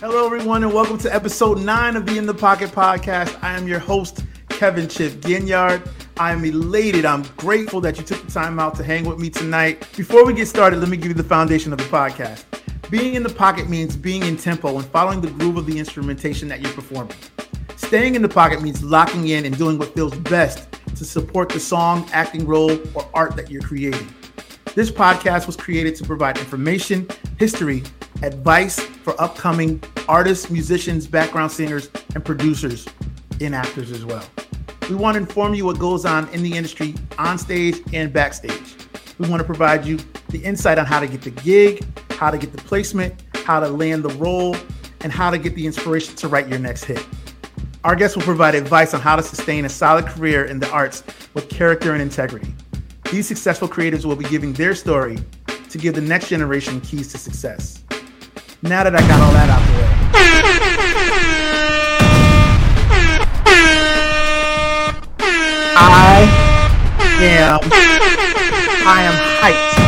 Hello, everyone, and welcome to episode nine of the In the Pocket podcast. I am your host, Kevin Chip Ginyard. I am elated. I'm grateful that you took the time out to hang with me tonight. Before we get started, let me give you the foundation of the podcast. Being in the pocket means being in tempo and following the groove of the instrumentation that you're performing. Staying in the pocket means locking in and doing what feels best to support the song, acting role, or art that you're creating. This podcast was created to provide information, history, advice for upcoming artists, musicians, background singers, and producers, and actors as well. We want to inform you what goes on in the industry on stage and backstage. We want to provide you the insight on how to get the gig, how to get the placement, how to land the role, and how to get the inspiration to write your next hit. Our guests will provide advice on how to sustain a solid career in the arts with character and integrity. These successful creatives will be giving their story to give the next generation keys to success. Now that I got all that out the way. I am I am hyped.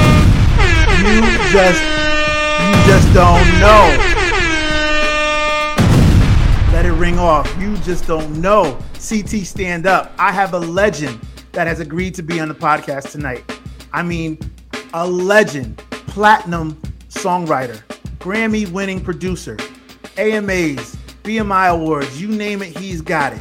You just you just don't know. Let it ring off. You just don't know. CT stand up. I have a legend that has agreed to be on the podcast tonight. I mean, a legend, platinum songwriter, Grammy winning producer, AMAs, BMI awards, you name it, he's got it.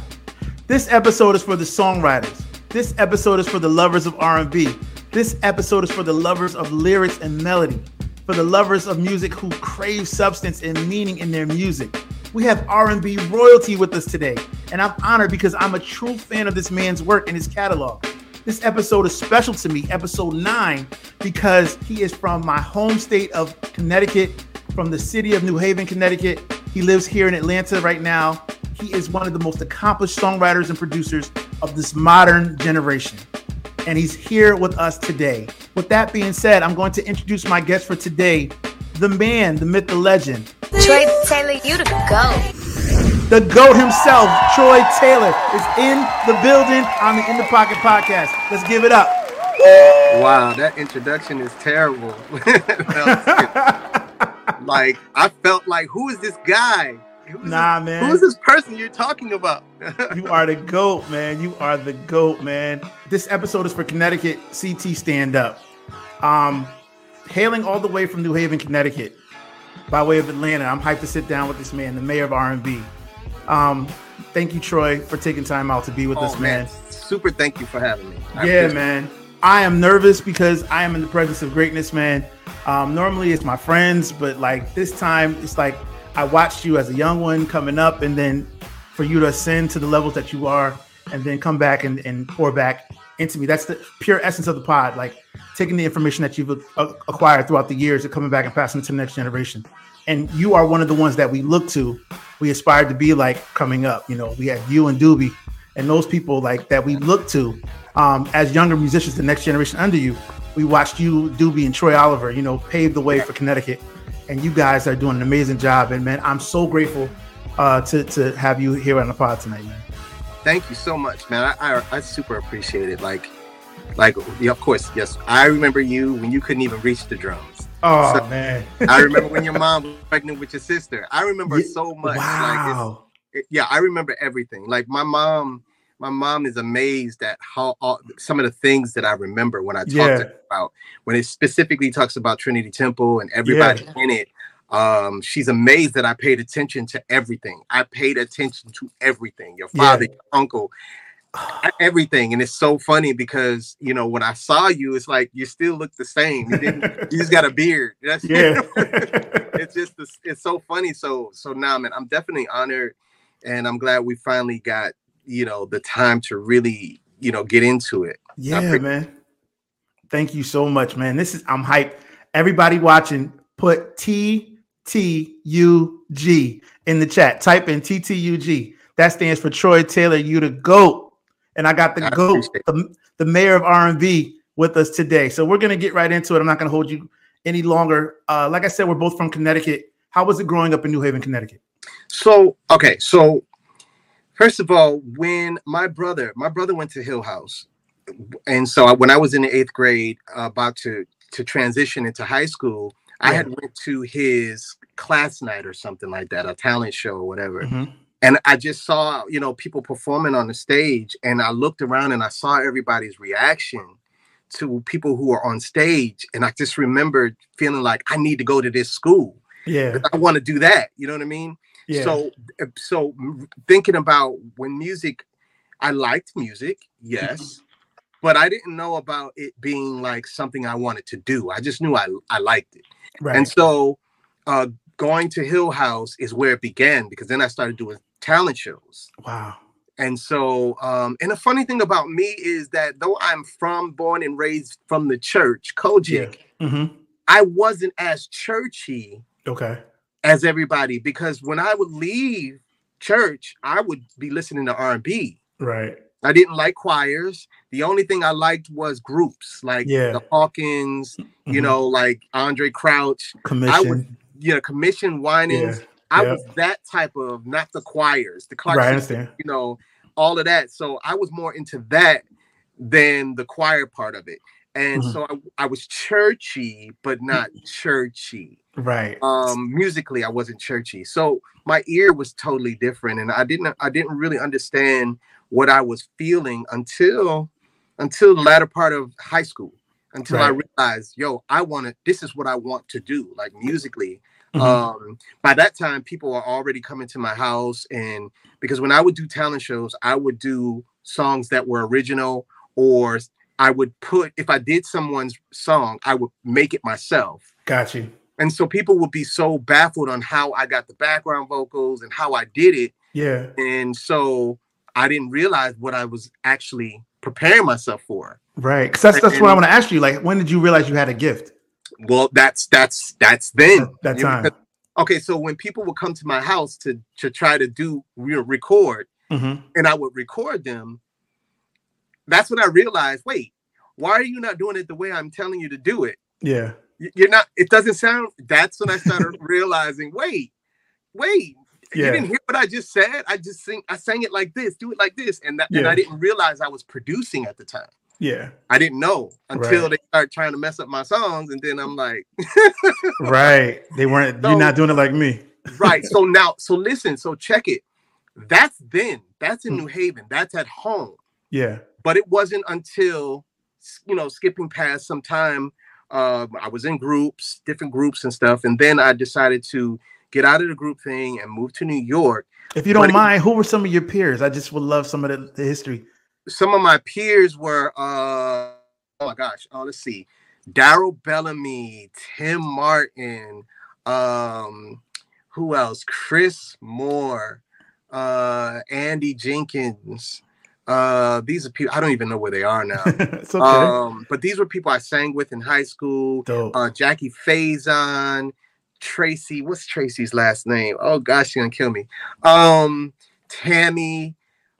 This episode is for the songwriters. This episode is for the lovers of R&B. This episode is for the lovers of lyrics and melody, for the lovers of music who crave substance and meaning in their music. We have R&B royalty with us today, and I'm honored because I'm a true fan of this man's work and his catalog. This episode is special to me, episode 9, because he is from my home state of Connecticut from the city of New Haven, Connecticut. He lives here in Atlanta right now. He is one of the most accomplished songwriters and producers of this modern generation. And he's here with us today. With that being said, I'm going to introduce my guest for today, the man, the myth, the legend. Troy Taylor, you the go. The GOAT himself, Troy Taylor, is in the building on the In the Pocket podcast. Let's give it up. Wow, that introduction is terrible. like I felt like, who is this guy? Who is Nah, this, man. Who is this person you're talking about? You are the GOAT, man. You are the GOAT, man. This episode is for Connecticut CT Stand Up. Um, hailing all the way from New Haven, Connecticut, by way of Atlanta. I'm hyped to sit down with this man, the mayor of R&B. Um, thank you, Troy, for taking time out to be with oh us, man. man, super! Thank you for having me. I Yeah, man. I am nervous because I am in the presence of greatness, man. Um, normally it's my friends, but like this time, it's like I watched you as a young one coming up, and then for you to ascend to the levels that you are, and then come back and, and pour back into me. That's the pure essence of the pod. Like taking the information that you've a- acquired throughout the years and coming back and passing it to the next generation. And you are one of the ones that we look to, we aspired to be like coming up. You know, we had you and Doobie and those people like that we look to um, as younger musicians, the next generation under you. We watched you, Doobie, and Troy Oliver, you know, pave the way for Connecticut, and you guys are doing an amazing job. And man, I'm so grateful uh, to to have you here on the pod tonight, man. Thank you so much, man. I, I I super appreciate it. Like, like yeah, of course, yes. I remember you when you couldn't even reach the drums. Oh So- man, I remember when your mom was pregnant with your sister. I remember Yeah, so much. Like, wow, it- yeah, I remember everything. Like my mom, my mom is amazed at how all, some of the things that I remember when I talked Yeah. to her about when it specifically talks about Trinity Temple and everybody in it. Um, she's amazed that I paid attention to everything. I paid attention to everything. Your Yeah. father, your uncle, everything. And it's so funny because you know when I saw you, it's like you still look the same. You didn't. you just got a beard. That's yeah. it's just it's so funny. So so now, man, I'm definitely honored, and I'm glad we finally got you know the time to really you know get into it. Yeah, man. Thank you so much, man. This is I'm hyped. Everybody watching, put T T U G in the chat. Type in T T U G. That stands for Troy Taylor. You the goat, and I got the I goat, the, the mayor of R and B, with us today. So we're gonna get right into it. I'm not gonna hold you any longer. Uh, like I said, we're both from Connecticut. How was it growing up in New Haven, Connecticut? So okay, so first of all, when my brother, my brother went to Hill House, and so I- when I was in the eighth grade, uh, about to to transition into high school, I had went to his class night or something like that, a talent show or whatever. Mhm. And I just saw, you know, people performing on the stage, and I looked around and I saw everybody's reaction to people who are on stage, and I just remembered feeling like I need to go to this school. Yeah. I want to do that. You know what I mean? Yeah. So, so thinking about when music, I liked music, yes, but I didn't know about it being like something I wanted to do. I just knew I I liked it, right. and so uh, going to Hill House is where it began because then I started doing talent shows. wow. And so, um, and the funny thing about me is that though I'm from, born and raised from the church, COGIC, hmm I wasn't as churchy Okay. As everybody because when I would leave church, I would be listening to R&B. Right. I didn't like choirs. The only thing I liked was groups like Yeah. the Hawkins, you Mhm. know, like Andre Crouch, commission. I would, you know, Commission Winans. yeah. I yeah. was that type of, not the choirs, the Clark, Right. You know, all of that. So I was more into that than the choir part of it. And Mhm. so I, I was churchy, but not churchy Right. um musically i wasn't churchy so my ear was totally different and i didn't i didn't really understand what i was feeling until until the latter part of high school until i realized yo i want to this is what i want to do like musically Mhm. um by that time people are already coming to my house and because when i would do talent shows i would do songs that were original or i would put if i did someone's song i would make it myself Got you. and so people would be so baffled on how I got the background vocals and how I did it. Yeah. And so I didn't realize what I was actually preparing myself for. Right. Because that's that's what I want to ask you. Like, when did you realize you had a gift? Well, that's that's that's then. That know, time. because- Okay, so when people would come to my house to to try to do record, hmm and I would record them, that's when I realized, wait, why are you not doing it the way I'm telling you to do it? Yeah. You're not. It doesn't sound. That's when I started realizing. Wait, wait. Yeah. You didn't hear what I just said. I just sing. I sang it like this. Do it like this, and that, and I didn't realize I was producing at the time. Yeah. I didn't know until Right. they start trying to mess up my songs, and then I'm like, Right. They weren't. So- you're not doing it like me. right. So now, so listen. So check it. That's then. That's in Mm. New Haven. That's at home. Yeah. But it wasn't until you know skipping past some time. Um, I was in groups, different groups and stuff, and then I decided to get out of the group thing and move to New York. If you don't But it- mind, who were some of your peers? I just would love some of the, the history. Some of my peers were, uh, oh my gosh, oh let's see, Daryl Bellamy, Tim Martin, um, who else? Chris Moore, uh, Andy Jenkins. Uh, these are people I don't even know where they are now. it's okay. Um, but these were people I sang with in high school. Uh, Jackie Faison, Tracy. What's Tracy's last name? Oh gosh, she's gonna kill me. Um, Tammy.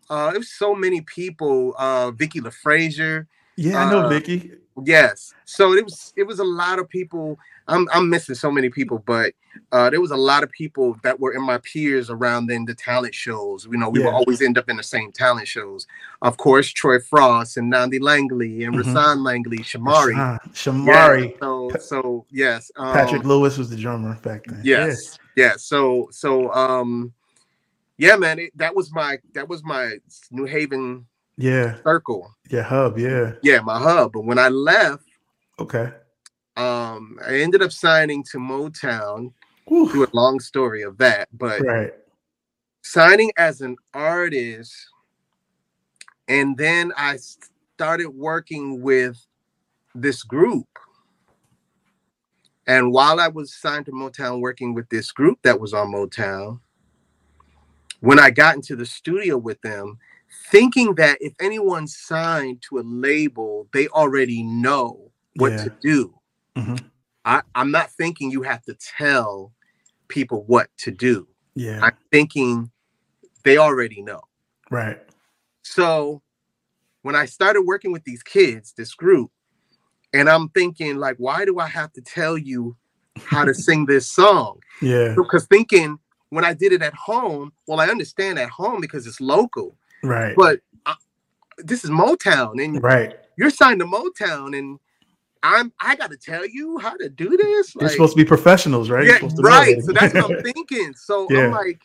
Uh, it was so many people. Uh, Vicky LaFrazier. yeah, I know uh, Vicky. Yes. So it was it was a lot of people. I'm I'm missing so many people, but uh, there was a lot of people that were in my peers around then the talent shows. You know, we Yeah. would always end up in the same talent shows. Of course, Troy Frost and Nandi Langley and Mhm. Rasan Langley, Shamari. Yeah, Shamari. so so yes. Um, Patrick Lewis was the drummer back then. Yes. Yeah. So so um yeah, man, it, that was my that was my New Haven Yeah. circle. Yeah. Hub. Yeah. Yeah, my hub. But when I left, Okay. um, I ended up signing to Motown. Whew. Do a long story of that, but Right. signing as an artist, and then I started working with this group. And while I was signed to Motown, working with this group that was on Motown, when I got into the studio with them, thinking that if anyone signed to a label, they already know what Yeah. to do. Mhm. I, I'm not thinking you have to tell people what to do. Yeah. I'm thinking they already know. right. So when I started working with these kids, this group, and I'm thinking, like, why do I have to tell you how to sing this song? Yeah. Because thinking when I did it at home, well, I understand at home because it's local, Right. but this is Motown, and right. you're signed to Motown, and I'm I gotta tell you how to do this. You're supposed to be professionals, right? Yeah, to right. So that's what I'm thinking. So Yeah. I'm like,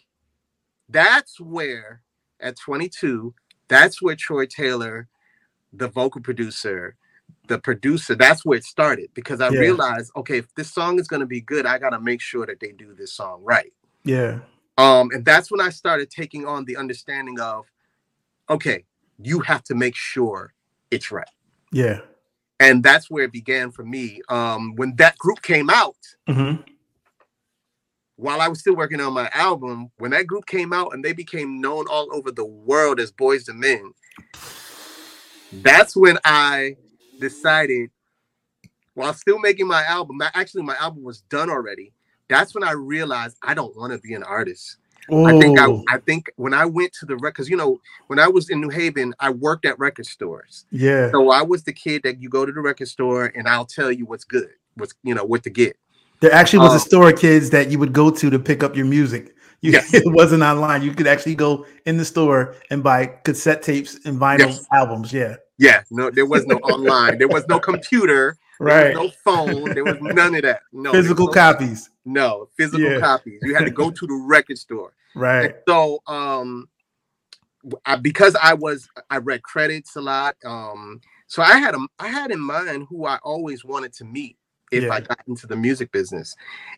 that's where at 22, that's where Troy Taylor, the vocal producer, the producer, that's where it started because I Yeah. realized, okay, if this song is gonna be good, I gotta make sure that they do this song right. yeah, Um, and that's when I started taking on the understanding of, okay, you have to make sure it's right. yeah. And that's where it began for me. Um, when that group came out, hmm while I was still working on my album, when that group came out and they became known all over the world as Boyz II Men, that's when I decided, while still making my album, actually my album was done already. That's when I realized I don't want to be an artist. I think I, Oh, I think when I went to the record, records, you know, when I was in New Haven, I worked at record stores. yeah, So I was the kid that you go to the record store and I'll tell you what's good, what's you know what to get. there actually was um, a store, kids, that you would go to to pick up your music. You, Yes. It wasn't online. You could actually go in the store and buy cassette tapes and vinyl Yes. albums. Yeah, Yeah, no, there was no online, there was no computer, there right. was no phone, there was none of that. No there was Physical no- copies. No physical Yeah. copies. You had to go to the record store. Right. And so, um, I, because I was, I read credits a lot. Um, so I had a, I had in mind who I always wanted to meet if I got into the music business,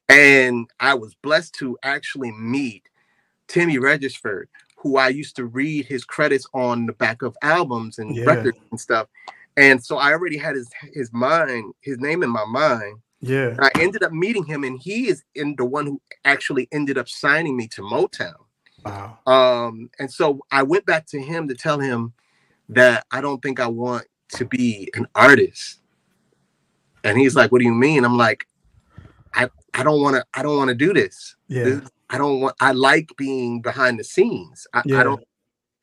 and I was blessed to actually meet Timmy Regisford, who I used to read his credits on the back of albums and Yeah. records and stuff. And so I already had his his mind, his name in my mind. Yeah. And I ended up meeting him, and he is in the one who actually ended up signing me to Motown. Wow. Um, and so I went back to him to tell him that I don't think I want to be an artist. And he's like, "What do you mean?" I'm like, "I I don't want to. I don't want to do this. Yeah. This- I don't want. I like being behind the scenes. I, Yeah. I don't."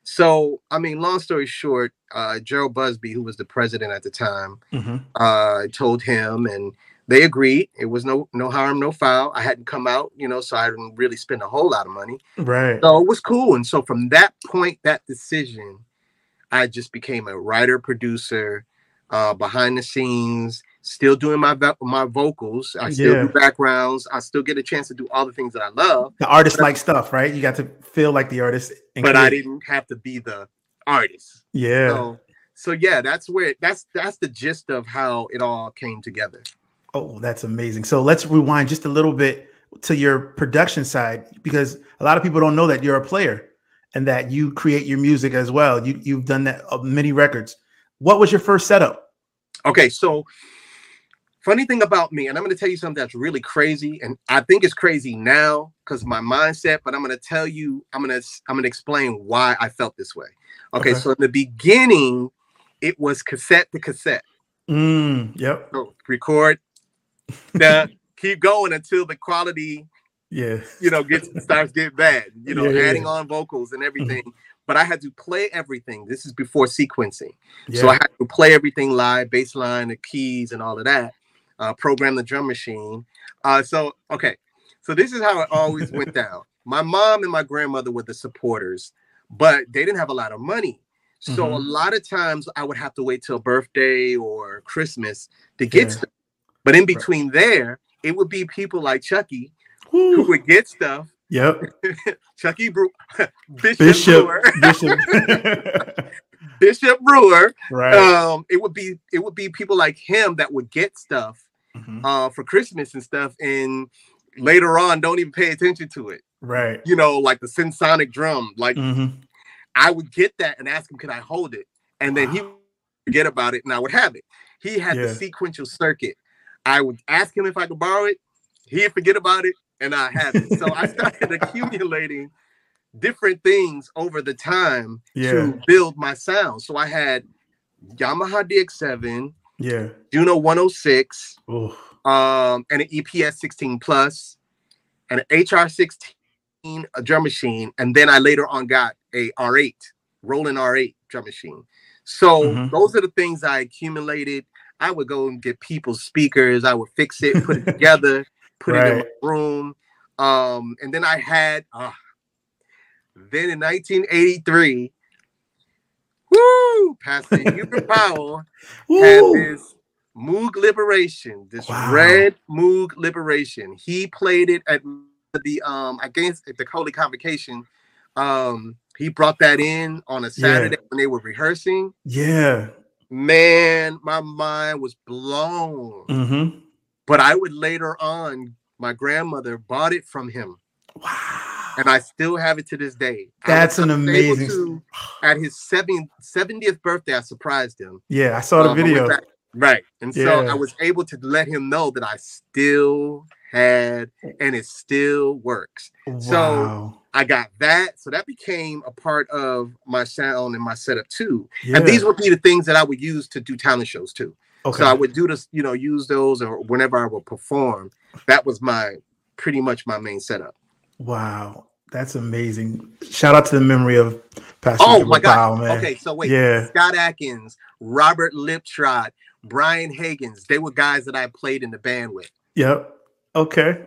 So I mean, long story short, uh, Jheryl Busby, who was the president at the time, hmm uh, told him, and they agreed. It was no no harm, no foul. I hadn't come out, you know, so I didn't really spend a whole lot of money. Right. So it was cool. And so from that point, that decision, I just became a writer, producer, uh, behind the scenes, still doing my my vocals. I still Yeah. do backgrounds. I still get a chance to do all the things that I love, The artist like stuff, right? You got to feel like the artist. and but I didn't have to be the artist. Yeah. So, so yeah, that's where that's that's the gist of how it all came together. Oh, that's amazing. So let's rewind just a little bit to your production side because a lot of people don't know that you're a player and that you create your music as well. You you've done that of many records. What was your first setup? Okay, so funny thing about me, and I'm going to tell you something that's really crazy, and I think it's crazy now because of my mindset. But I'm going to tell you, I'm going to I'm going to explain why I felt this way. Okay, Okay. so in the beginning, it was cassette to cassette. Mm, yep. So record, now keep going until the quality, Yeah. you know, gets starts getting bad. You know, Yeah, adding yeah. on vocals and everything. But I had to play everything. This is before sequencing. Yeah. So I had to play everything live, bass line, the keys, and all of that. Uh, program the drum machine. Uh, so okay, so this is how it always went down. My mom and my grandmother were the supporters, but they didn't have a lot of money. So a Mhm. lot of times I would have to wait till birthday or Christmas to get stuff. But in between there, it would be people like Chucky who would get stuff. Yep. Chucky Brew, Bishop, Bishop. Brewer, Bishop. Bishop Brewer, right. um it would be it would be people like him that would get stuff Mhm. uh for christmas and stuff and later on don't even pay attention to it Right. you know like the synsonic drum like hmm i would get that and ask him "Can i hold it and then he would forget about it and i would have it he had Yeah. the sequential circuit i would ask him if i could borrow it he'd forget about it and i had it so i started accumulating different things over the time Yeah. to build my sound so i had yamaha dx7 Yeah. Juno 106, Oh. um, and an EPS 16 plus, and an HR 16 a drum machine, and then I later on got a R8, Roland R8 drum machine. So Mhm. those are the things I accumulated. I would go and get people's speakers. I would fix it, put it together, put it in my room, um, and then I had. Uh, then in 1983, woo, Pastor Hubert Powell had this Moog Liberation, this Wow. red Moog Liberation. He played it at the um against at the Holy Convocation. Um, he brought that in on a Saturday when they were rehearsing. Yeah. Man, my mind was blown. Mm-hmm. But I would later on, my grandmother bought it from him, Wow. and I still have it to this day. That's an amazing. to- at his 70, 70th birthday, I surprised him. yeah, I saw the Um, video. back- Right. And so I was able to let him know that I still had and it still works. So- Wow. I got that. So that became a part of my sound and my setup too. Yeah. And these would be the things that I would use to do talent shows too. okay. So I would do this, you know, use those or whenever I would perform. That was my pretty much my main setup. wow. That's amazing. Shout out to the memory of Pastor Oh my God. Powell, man. Okay, so wait. Yeah. Scott Atkins, Robert Liptrot, Brian Hagens, they were guys that I played in the band with. Yep. Okay.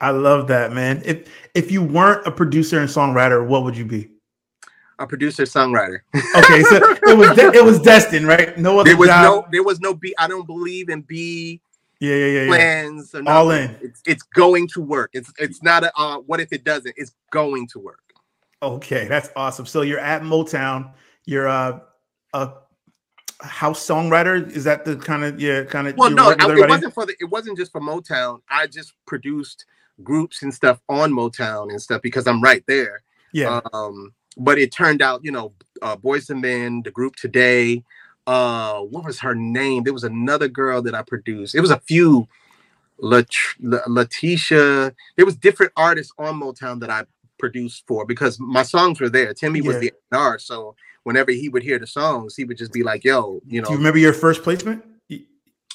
I love that, man. If if you weren't a producer and songwriter, what would you be? A producer songwriter. Okay, so it was de- it was destined, right? No other there was job. no there was no B. I don't believe in B yeah, yeah, yeah, yeah. plans. Or All in. It's it's going to work. It's it's not a uh, what if it doesn't? It's going to work. Okay, that's awesome. So you're at Motown. You're a a house songwriter. Is that the kind of yeah kind of? Well, no, I- it wasn't for the. It wasn't just for Motown. I just produced groups and stuff on Motown and stuff because I'm right there. Yeah. Um, but it turned out, you know, uh, Boys and Men, the group today. Uh, what was her name? There was another girl that I produced. It was a few. Lat- Letitia. There was different artists on Motown that I produced for because my songs were there. Timmy was the R, so whenever he would hear the songs, he would just be like, "Yo, you know." Do you remember your first placement?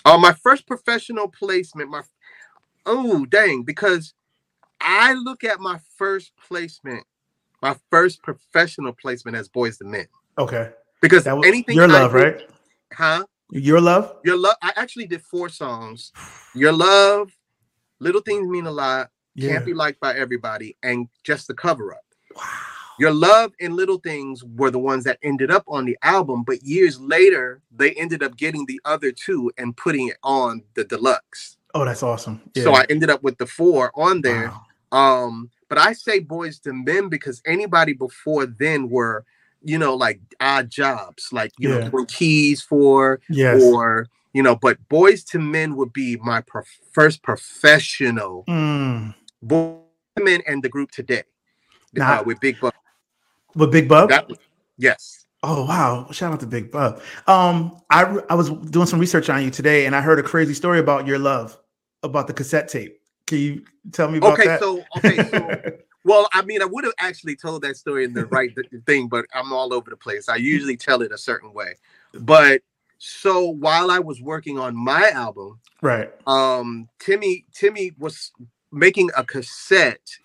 Oh, my first professional placement. My oh dang, because I look at my first placement, my first professional placement as Boyz II Men. Okay, Because that was anything your I love, did- right? Huh? Your love. Your love. I actually did four songs. Your love, little things mean a lot. Yeah. Can't be liked by everybody, and just the cover up. Wow. Your love and little things were the ones that ended up on the album, but years later they ended up getting the other two and putting it on the deluxe. Oh, that's awesome. Yeah. So I ended up with the four on there. Wow. Um, but I say Boyz II Men because anybody before then were, you know, like odd jobs, like you Yeah. know, doing keys for Yes. or you know, but Boyz II Men would be my pro- first professional Mm. Boyz II Men and the group today. Nah. uh, with Big Bub. With Big Bub. That yes. Oh wow! Shout out to Big Bub. Um, I I was doing some research on you today, and I heard a crazy story about your love, about the cassette tape. Can you tell me about Okay, that? so okay, so well, I mean, I would have actually told that story in the right thing, but I'm all over the place. I usually tell it a certain way. But so while I was working on my album, right. um, Timmy Timmy was making a cassette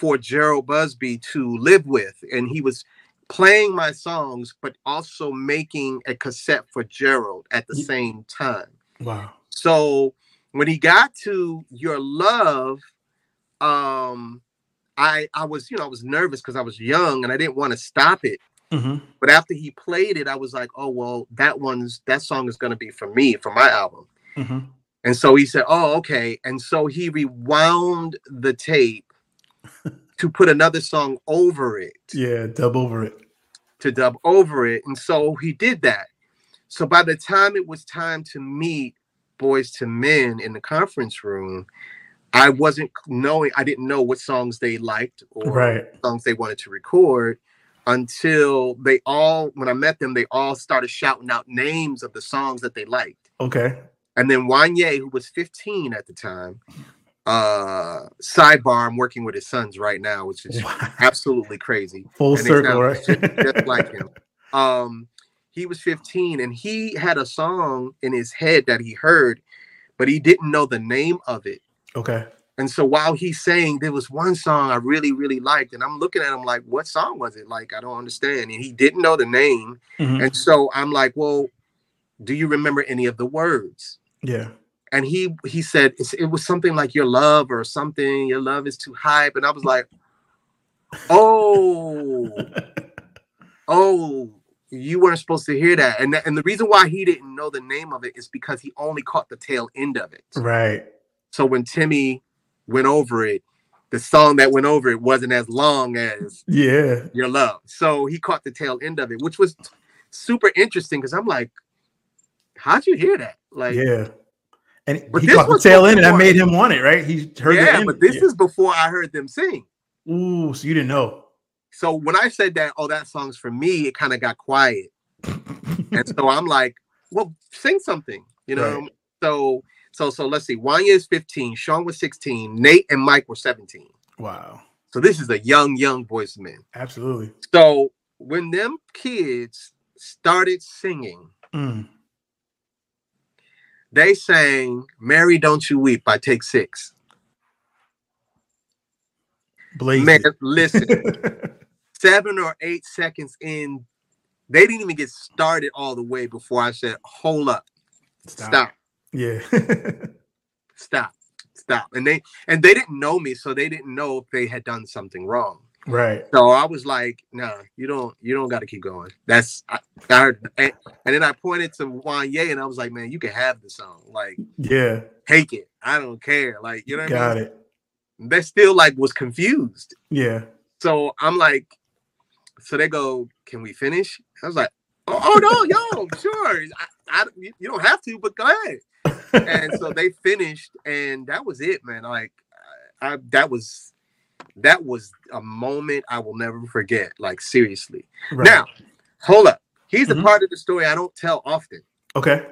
for Jheryl Busby to live with, and he was playing my songs, but also making a cassette for Jheryl at the same time. Wow. So when he got to your love, um, I I was you know I was nervous because I was young and I didn't want to stop it. hmm But after he played it, I was like, oh well, that one's that song is gonna be for me for my album. hmm And so he said, oh okay. And so he rewound the tape to put another song over it Yeah. Dub over it. to dub over it. And so he did that. So by the time it was time to meet Boyz II Men in the conference room, I wasn't knowing, I didn't know what songs they liked or Right. songs they wanted to record until they all, when I met them, they all started shouting out names of the songs that they liked. Okay. And then Wanya, who was 15 at the time, uh sidebar, I'm working with his sons right now, which is Wow. absolutely crazy Full and circle, right? just- like him. Um, he was 15 and he had a song in his head that he heard, but he didn't know the name of it. okay. And so while he's saying there was one song I really, really liked, and I'm looking at him like, what song was it? Like, I don't understand. And he didn't know the name. Mhm. And so I'm like, well, do you remember any of the words? Yeah. And he he said it was something like your love or something. Your love is too hype. And I was like, oh, oh you weren't supposed to hear that. And, and the reason why he didn't know the name of it is because he only caught the tail end of it. Right. So when Timmy went over it, the song that went over it wasn't as long as Yeah. Your Love. So he caught the tail end of it, which was super interesting because I'm like, how'd you hear that? Like, yeah. And But he this caught the was tail end, and that made him want it, right? He heard the yeah, but this yeah. is before I heard them sing. Ooh, so you didn't know. So when I said that, oh, that song's for me, it kind of got quiet. and so I'm like, well, sing something, you know. Right. So so so let's see. Wanya is 15, Sean was 16, Nate and Mike were 17. Wow. So this is a young, young voice man. Absolutely. So when them kids started singing, Mm. They sang Mary Don't You Weep by Take Six. Blaze. Man, listen, seven or eight seconds in, they didn't even get started all the way before I said, hold up, stop. Yeah. stop stop and they and they didn't know me so they didn't know if they had done something wrong right. so i was like no you don't you don't got to keep going. That's i, I heard and, and then i pointed to wanya and i was like man you can have the song. Like Yeah. take it. I don't care. Like you know what Got i mean? it. they still like was confused. Yeah. so i'm like so they go can we finish? I was like oh, oh no yo sure. I, I, you you don't have to but go ahead. And so they finished and that was it man. Like I, that was that was a moment i will never forget like seriously Right. now hold up here's the Mhm. part of the story i don't tell often Okay.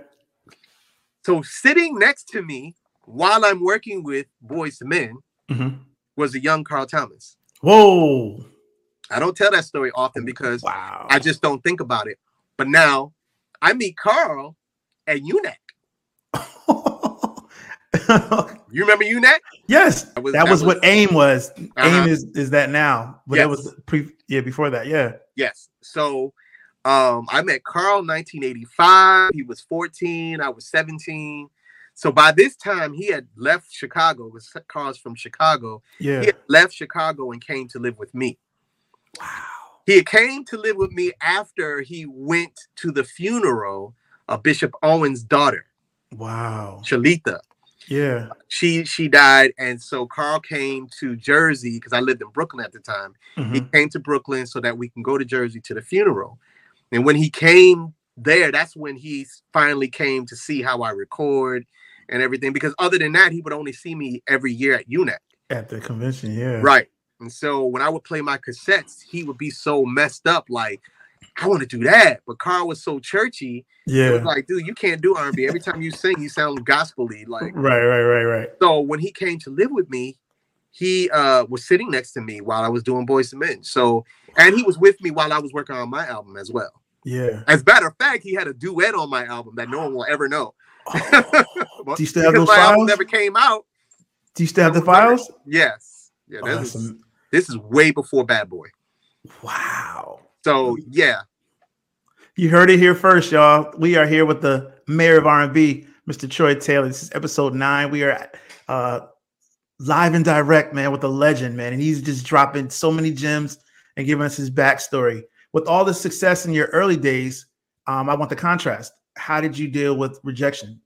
so sitting next to me while i'm working with Boyz II Men Mhm. was a young carl thomas Whoa. i don't tell that story often because Wow. i just don't think about it but now i meet carl at unac you remember unac yes. That was- that, that was, what AIM was. Uh-huh. AIM is is that now, but that was pre yeah before that. Yeah. Yes. So um I met Carl 1985. He was 14. I was 17. So by this time he had left Chicago. Was Carl's from Chicago. Yeah. He had left Chicago and came to live with me. Wow. He came to live with me after he went to the funeral of Bishop Owen's daughter, Wow. Shalita. Yeah. She she died, and so Carl came to Jersey because I lived in Brooklyn at the time. He Mhm. came to Brooklyn so that we can go to Jersey to the funeral. And when he came there, that's when he finally came to see how I record and everything. Because other than that, he would only see me every year at UNAC. At the convention. Yeah. Right. And so when I would play my cassettes, he would be so messed up, like, I want to do that. But Carl was so churchy. It Yeah. was like, dude, you can't do R&B. Every time you sing, you sound gospel-y. Like, Right. Right. Right. Right. so when he came to live with me, he uh was sitting next to me while I was doing Boys and Men. So and he was with me while I was working on my album as well. Yeah. As a matter of fact, he had a duet on my album that no one will ever know. Oh, Do you still have those my album files? never came out. Do you still have the no one remembers. files? Yes. Yeah, Oh, this, is, this is way before Bad Boy. wow. So yeah, You heard it here first, y'all. We are here with the mayor of R&B, Mr. Troy Taylor. This is episode nine. We are uh, live and direct, man, with the legend, man, and he's just dropping so many gems and giving us his backstory. With all the success in your early days, um, I want the contrast. How did you deal with rejection,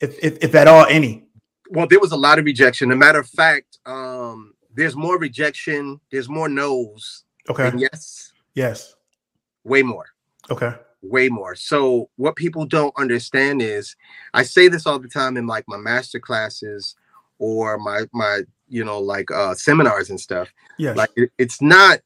if if, if at all any? well, there was a lot of rejection. As a matter of fact, um, there's more rejection, there's more no's Okay. than yes, Yes. way more. Okay. way more. So what people don't understand is I say this all the time in like my master classes or my my you know like uh seminars and stuff. Yes. Like it, it's not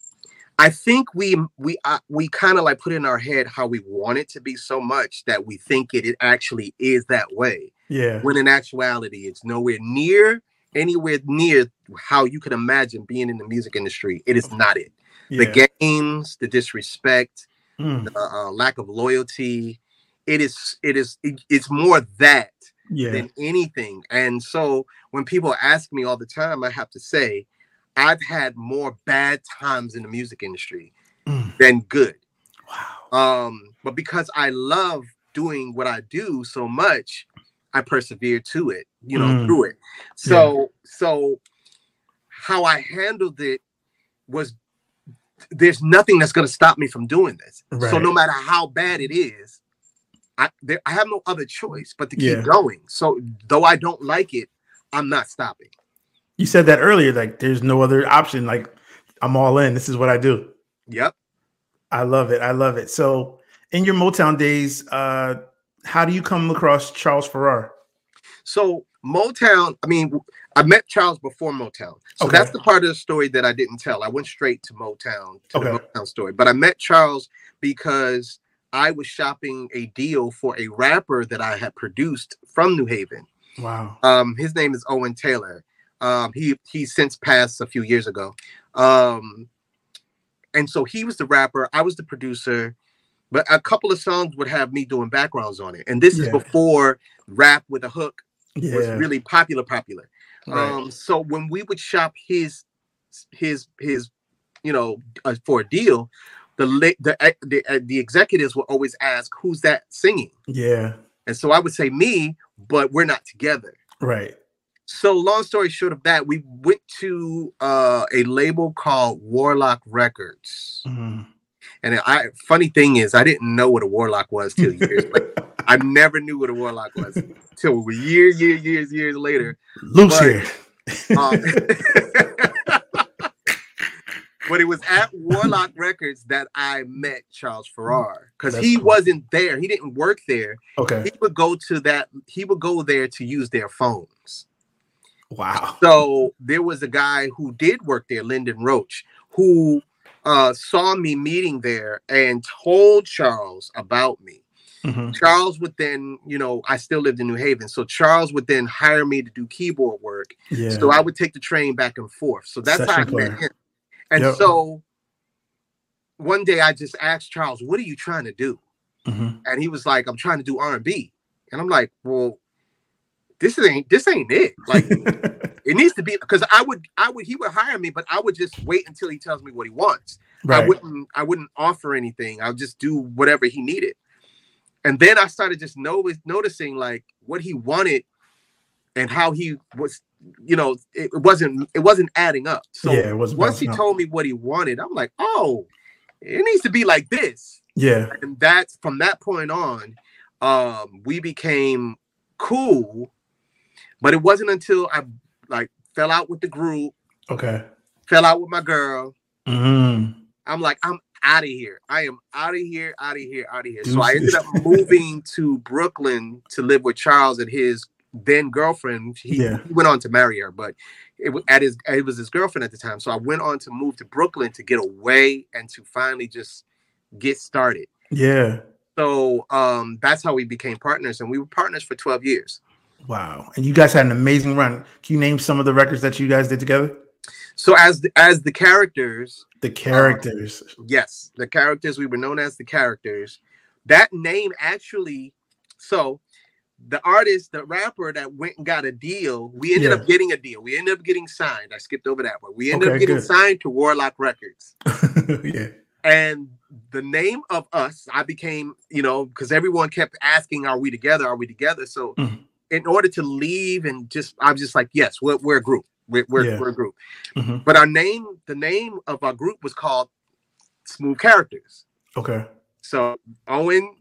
I think we we uh, we kind of like put in our head how we want it to be so much that we think it, it actually is that way. yeah. When in actuality it's nowhere near anywhere near how you can imagine being in the music industry. It is not it. Yeah. The games, the disrespect, Mm, the uh, lack of loyalty. It is, it is, it- it's more that yeah. than anything. And so when people ask me all the time, I have to say, I've had more bad times in the music industry Mm, than good. wow. Um, but because I love doing what I do so much, I persevere to it, you know, Mm. through it. So, so how I handled it was there's nothing that's going to stop me from doing this. So no matter how bad it is, I there, I have no other choice but to keep Yeah. going. So though I don't like it, I'm not stopping. You said that earlier, like there's no other option. Like I'm all in. This is what I do. Yep. I love it. I love it. So in your Motown days, uh, how do you come across Charles Farrar? So Motown, I mean, I met Charles before Motown. So Okay. that's the part of the story that I didn't tell. I went straight to Motown, to the Motown story. But I met Charles because I was shopping a deal for a rapper that I had produced from New Haven. Wow. Um, his name is Owen Taylor. Um, he he's since passed a few years ago. Um, and so he was the rapper, I was the producer, but a couple of songs would have me doing backgrounds on it. And this is before rap with a hook Yeah. was really popular, popular. right. Um, so when we would shop his his his, you know, uh, for a deal, the la- the uh, the, uh, the executives would always ask, "Who's that singing?" yeah. And so I would say me, but we're not together. Right. So long story short of that, we went to uh, a label called Warlock Records. Mhm. And I funny thing is, I didn't know what a warlock was till years. later. I never knew what a warlock was till years, years, years, years later. Loose But- here. Um, but it was at Warlock Records that I met Charles Farrar because he cool. wasn't there. He didn't work there. Okay. He would go to that. He would go there to use their phones. Wow. So there was a guy who did work there, Lyndon Roach, who uh, saw me meeting there and told Charles about me. Mhm. Charles would then, you know, I still lived in New Haven, so Charles would then hire me to do keyboard work. Yeah. So I would take the train back and forth. So that's how I Session met him. And Yep. so one day I just asked Charles, "What are you trying to do?" Mhm. And he was like, "I'm trying to do R&B." And I'm like, "Well, this ain't this ain't it. Like it needs to be because I would I would he would hire me, but I would just wait until he tells me what he wants. I wouldn't I wouldn't offer anything. I'll just do whatever he needed. And then I started just know, noticing like what he wanted and how he was, you know, it, it wasn't it wasn't adding up. So yeah. It was once he up. told me what he wanted, I'm like, oh, it needs to be like this. Yeah. And that's from that point on, um, we became cool. But it wasn't until I like fell out with the group, Okay. fell out with my girl. Mm. I'm like, I'm out of here. I am out of here, out of here, out of here. So I ended up moving to Brooklyn to live with Charles and his then girlfriend. He, Yeah. he went on to marry her, but it was at his it was his girlfriend at the time. So I went on to move to Brooklyn to get away and to finally just get started. Yeah. So um that's how we became partners, and we were partners for 12 years. Wow. And you guys had an amazing run. Can you name some of the records that you guys did together? So as the, as the characters, The characters. Yes, the characters we were known as the characters. That name actually, so the artist, the rapper that went and got a deal, we ended Yeah. up getting a deal. We ended up getting signed. I skipped over that one. We ended Okay, up getting good. signed to Warlock Records. yeah. And the name of us, I became, you know, because everyone kept asking, Are we together? Are we together? So Mhm. in order to leave and just, I was just like, Yes, we're, we're a group. We're, we're, Yeah. we're a group. Mhm. But our name, the name of our group was called Smooth Characters. Okay. So Owen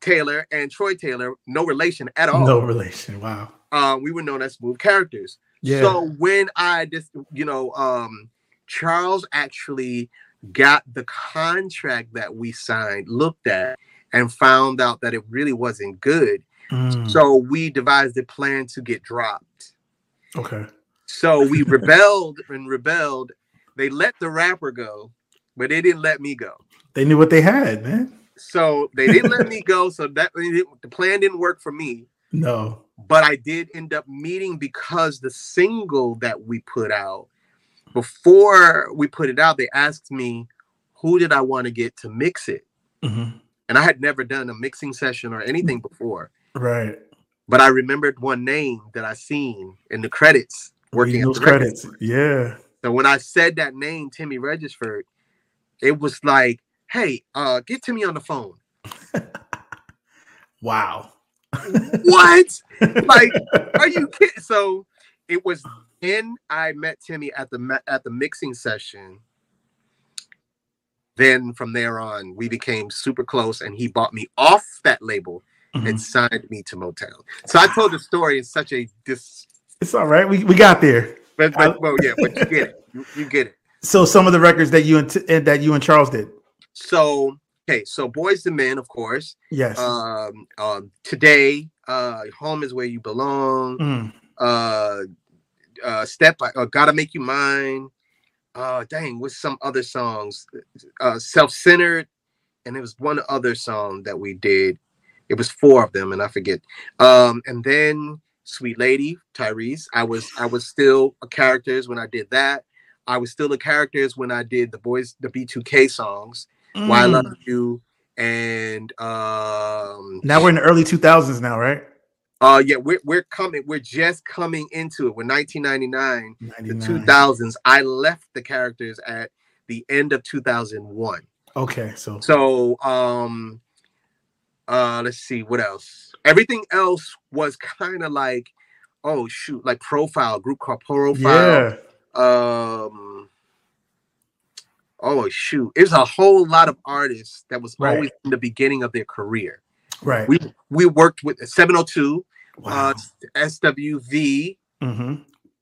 Taylor and Troy Taylor, no relation at all. No relation. Wow. Uh, we were known as smooth characters. Yeah. So when I just, you know, um, Charles actually got the contract that we signed, looked at, and found out that it really wasn't good. Mm, So we devised a plan to get dropped. okay. So we rebelled and rebelled. They let the rapper go, but they didn't let me go. They knew what they had, man. So they didn't let me go. So that the plan didn't work for me. No. But I did end up meeting because the single that we put out, before we put it out, they asked me who did I want to get to mix it. Mhm. And I had never done a mixing session or anything before. Right. But I remembered one name that I seen in the credits working those credits. Yeah. So when I said that name, Timmy Regisford, it was like, hey, uh, get Timmy on the phone. Wow. what? like, are you kidding? So it was then I met Timmy at the at the mixing session, then from there on, we became super close, and he bought me off that label Mhm. and signed me to Motown. So I told the story in such a dis. It's all right. We, we got there. But, but well, yeah, but you get it. You, you get it. So some of the records that you and T- that you and Charles did. So okay, so Boys the Men, of course. Yes. Um, um, today, uh, Home is where you belong. Mm. uh uh step by uh, gotta make you mine uh dang what's some other songs uh self-centered and it was one other song that we did it was four of them and i forget um and then sweet lady tyrese. I was i was still a characters when i did that. I was still a characters when i did the boys the b2k songs why i Mm. love you and um Now we're in the early 2000s now, right? uh yeah we're, we're coming we're just coming into it. We're 1999 the 2000s i left the characters at the end of 2001 Okay, so so um uh let's see what else everything else was kind of like oh shoot like profile group called profile yeah. um oh shoot there's a whole lot of artists that was Right. always in the beginning of their career Right. we we worked with 702 wow. uh swv mm-hmm.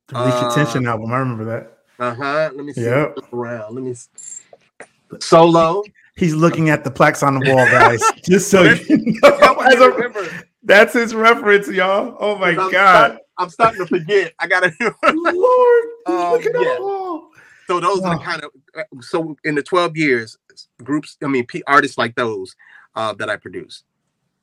The Reach uh, album. I remember that. uh-huh let me see Yep. Around let me s- solo He's looking at the plaques on the wall, guys. Just so you know. Help me As a- remember. that's his reference, y'all. Oh my I'm god. Start, I'm starting to forget. I gotta. Lord. he's Um, looking at yeah. the wall. so those are Wow. the kind of. uh, So in the 12 years, groups. I mean, artists like those uh, that I produced.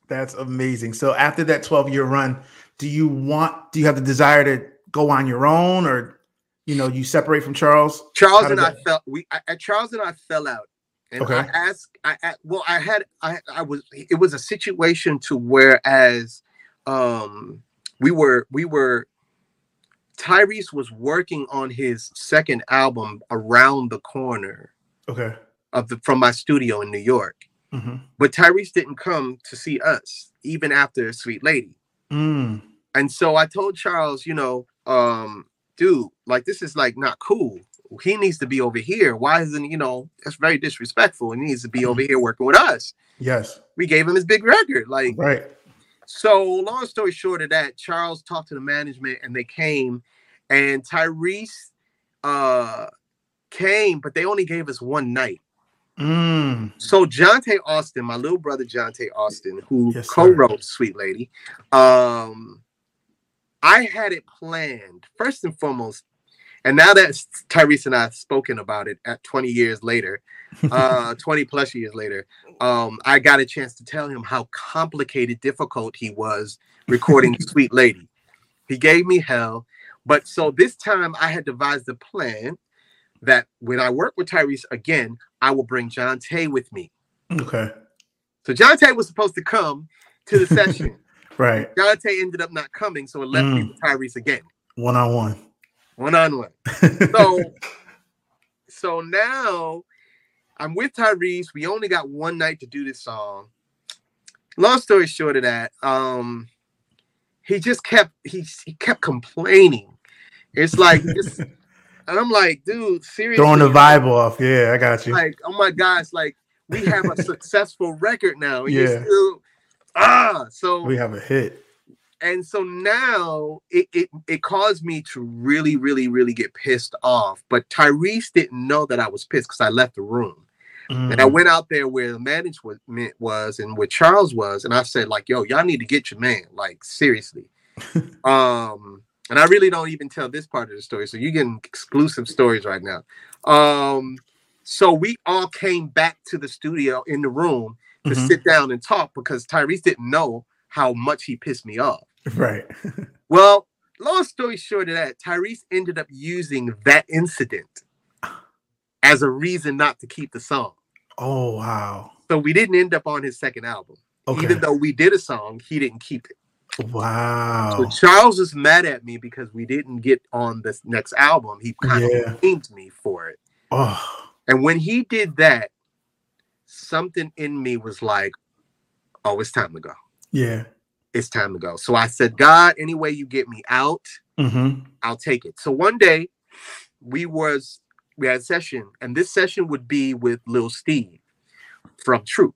That's amazing. So after that 12 year run, do you want do you have the desire to go on your own or you know you separate from Charles? Charles and I felt we. I- Charles and I fell out, and Okay. I asked. I, I well, I had. I I was. It was a situation to whereas, um, we were we were. Tyrese was working on his second album around the corner Okay. of the from my studio in New York. hmm But Tyrese didn't come to see us, even after Sweet Lady. Mm. And so I told Charles, you know, um, dude, like this is like not cool. He needs to be over here. Why isn't you know? That's very disrespectful. He needs to be over here working with us. Yes. We gave him his big record. Like Right. so. Long story short of that, Charles talked to the management and they came, and Tyrese uh came, but they only gave us one night. Mm. So Jonte Austin, my little brother Jonte Austin, who Yes, co-wrote Sweet Lady, um, I had it planned first and foremost. And now that Tyrese and I have spoken about it at 20 years later, uh, 20 plus years later, um, I got a chance to tell him how complicated, difficult he was recording Sweet Lady. He gave me hell. But so this time I had devised a plan that when I work with Tyrese again, I will bring Jonte with me. Okay. So Jonte was supposed to come to the session. Right. Jonte ended up not coming, so it left me Mm. with Tyrese again, One on one. One on one. So, so now I'm with Tyrese. We only got one night to do this song. Long story short of that, um, he just kept he he kept complaining. It's like it's, and I'm like, dude, seriously, Throwing the vibe off. Yeah, I got you. like, oh my gosh, like we have a successful record now. Yeah. still ah so We have a hit. And so now it, it it caused me to really, really, really get pissed off. But Tyrese didn't know that I was pissed because I left the room. And I Mm. went out there where the management was and where Charles was, and I said, like, yo, y'all need to get your man. Like, seriously. um, and I really don't even tell this part of the story. So you're getting exclusive stories right now. Um, so we all came back to the studio in the room to Mhm. sit down and talk because Tyrese didn't know how much he pissed me off. Right. Well, long story short of that, Tyrese ended up using that incident as a reason not to keep the song. Oh wow. So we didn't end up on his second album. Okay. Even though we did a song, he didn't keep it. wow. So Charles is mad at me because we didn't get on this next album. He kind Yeah. of blamed me for it. Oh. And when he did that, something in me was like, oh, it's time to go. Yeah. It's time to go. So I said, God, any way you get me out, Mm-hmm. I'll take it. So one day we was we had a session, and this session would be with Lil Steve from True.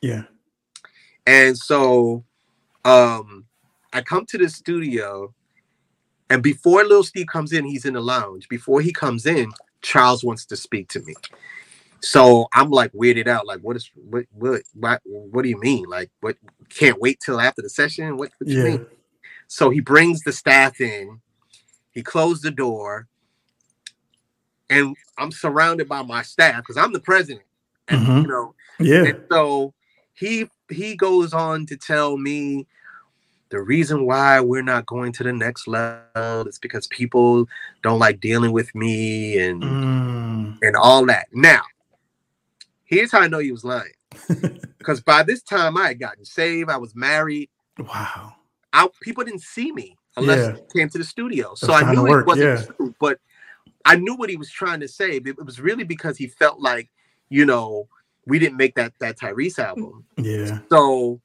Yeah. And so um I come to the studio, and before Lil Steve comes in, he's in the lounge. Before he comes in, Charles wants to speak to me. So I'm like weirded out, like, what is what what what what do you mean? Like, what can't wait till after the session? What, what you Yeah. mean? So he brings the staff in, he closed the door, and I'm surrounded by my staff because I'm the president. And Mhm. you know, Yeah. and so he he goes on to tell me the reason why we're not going to the next level is because people don't like dealing with me and Mm. and all that. Now, here's how I know he was lying. Because by this time I had gotten saved, I was married. Wow. I, people didn't see me unless Yeah. he came to the studio. So I knew it wasn't yeah. true, but I knew what he was trying to say. It it was really because he felt like, you know, we didn't make that that Tyrese album. Yeah. So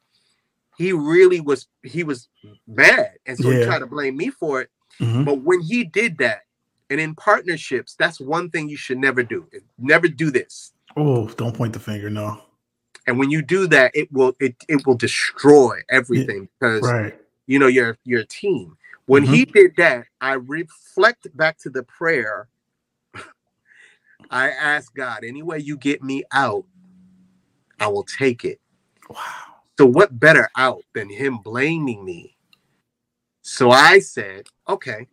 he really was he was mad. And so he tried to blame me for it. Mhm. But when he did that, and in partnerships, that's one thing you should never do. Never do this. Oh, don't point the finger. No. And when you do that, it will it it will destroy everything because Right. you know your your you're a team. When he mm-hmm. did that, I reflect back to the prayer. I ask God, any way you get me out, I will take it. Wow. So what better out than him blaming me? So I said, okay,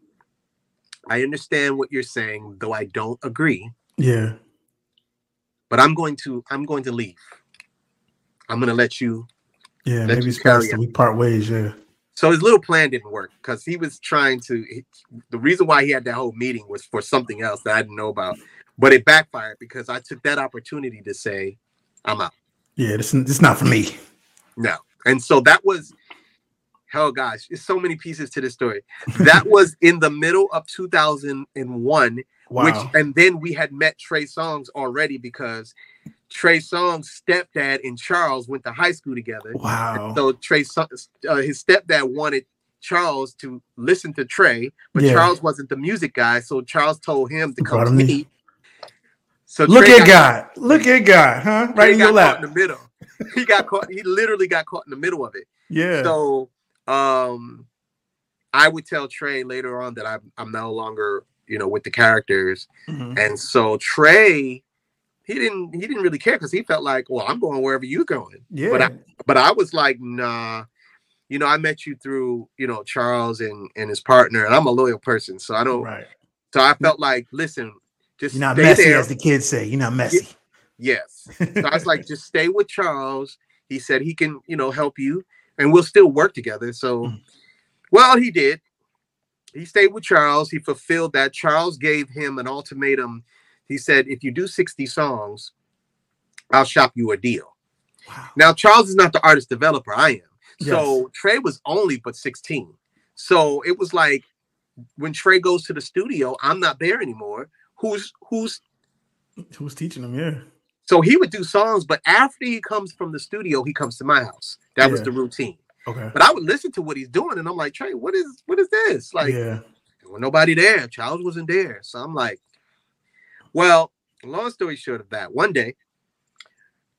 I understand what you're saying, though I don't agree, Yeah. But I'm going to I'm going to leave. I'm going to let you. Yeah. Let Maybe you it's best that we part ways. Yeah. So his little plan didn't work because he was trying to. he- the reason why he had that whole meeting was for something else that I didn't know about, but it backfired because I took that opportunity to say, I'm out. Yeah. This, is not for me. No. And so that was, hell gosh, there's so many pieces to this story. That was in the middle of 2001, Wow. which, and then we had met Trey Songz already because Trey Songz' stepdad and Charles went to high school together. wow. So Trey, uh, his stepdad wanted Charles to listen to Trey, but Yeah. Charles wasn't the music guy. So Charles told him to come to me. So Look Trey at God. Look at God. Huh? Trey Right in your lap. in the middle. He got caught. He literally got caught in the middle of it. Yeah. So um I would tell Trey later on that I'm I'm no longer, you know, with the characters. Mhm. And so Trey, he didn't he didn't really care because he felt like, well, I'm going wherever you're going. Yeah. But I but I was like, nah, you know, I met you through, you know, Charles and and his partner, and I'm a loyal person. So I don't right. so I felt like, listen, just You're not stay messy, there. as the kids say. You're not messy. Yes. So I was like, just stay with Charles. He said he can, you know, help you and we'll still work together. So, Mhm. well, he did. He stayed with Charles. He fulfilled that. Charles gave him an ultimatum. He said, if you do 60 songs, I'll shop you a deal. wow. Now, Charles is not the artist developer I am. So Trey was only but 16. So it was like when Trey goes to the studio, I'm not there anymore. Who's who's Who's teaching him? Yeah. so he would do songs, but after he comes from the studio, he comes to my house. That was the routine. Okay. But I would listen to what he's doing, and I'm like, Trey, what is what is this? Like, yeah. there was nobody there. Charles wasn't there. So I'm like, well, long story short of that, one day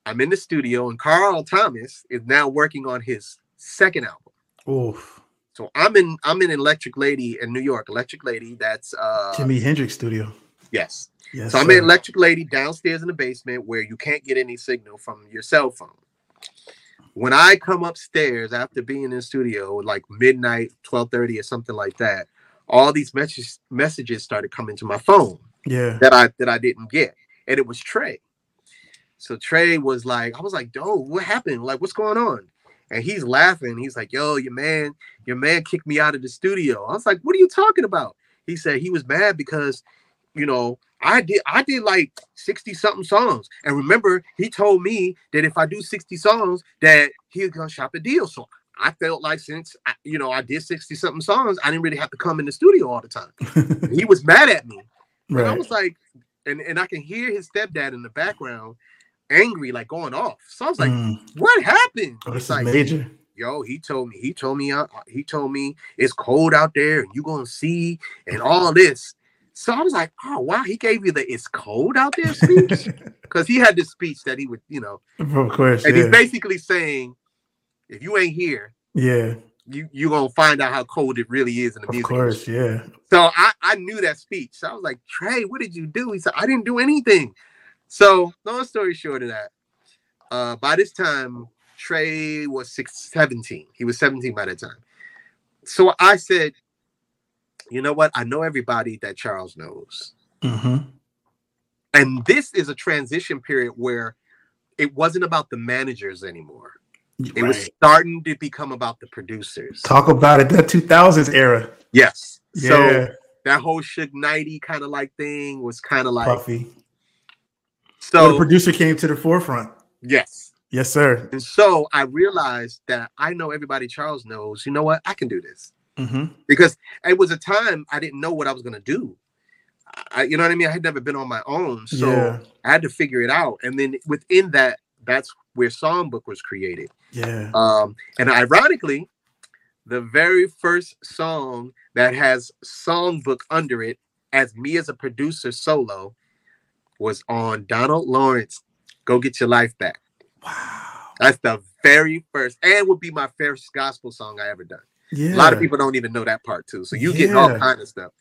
I'm in the studio, and Carl Thomas is now working on his second album. Oof. So I'm in I'm in Electric Lady in New York. Electric Lady, that's uh Jimi Hendrix studio. yes. Yes. So I'm sir. in Electric Lady downstairs in the basement where you can't get any signal from your cell phone. When I come upstairs after being in the studio, like midnight, 12:30 or something like that, all these messages messages started coming to my phone Yeah. that I that I didn't get. And it was Trey. So Trey was like, I was like, "Dude, what happened? Like, what's going on?" And he's laughing. He's like, "Yo, your man, your man kicked me out of the studio." I was like, "What are you talking about?" He said he was mad because, you know, I did I did like 60 something songs. And remember, he told me that if I do 60 songs, that he was gonna shop a deal. So I felt like since I, you know I did 60 something songs, I didn't really have to come in the studio all the time. he was mad at me. And I was like, and, and I can hear his stepdad in the background, angry, like going off. So I was like, Mm. what happened? Oh, He's is like, major. yo, he told me, he told me, uh, he told me it's cold out there and you gonna see and all this. So I was like, oh wow, he gave you the "It's cold out there" speech because he had this speech that he would, you know, of course, and yeah. he's basically saying, if you ain't here, yeah, you you gonna find out how cold it really is in the of music. course, yeah. So I, I knew that speech. So I was like, Trey, what did you do? He said, I didn't do anything. So long story short of that, uh, by this time, Trey was six, 17. He was 17 by that time. So I said, you know what? I know everybody that Charles knows. hmm And this is a transition period where it wasn't about the managers anymore. It was starting to become about the producers. Talk about it. That 2000s era. Yes. Yeah, So that whole Suge Knighty kind of like thing was kind of like Puffy. Well, so. the producer came to the forefront. yes. Yes, sir. And so I realized that I know everybody Charles knows. You know what? I can do this hmm because it was a time I didn't know what I was going to do. I, you know what I mean? I had never been on my own, so Yeah. I had to figure it out. And then within that, that's where Songbook was created. Yeah. Um, and ironically, the very first song that has Songbook under it, as me as a producer solo, was on Donald Lawrence. Go get your life back. Wow. That's the very first, and would be my first gospel song I ever done. Yeah. A lot of people don't even know that part too. So you get all kind of stuff.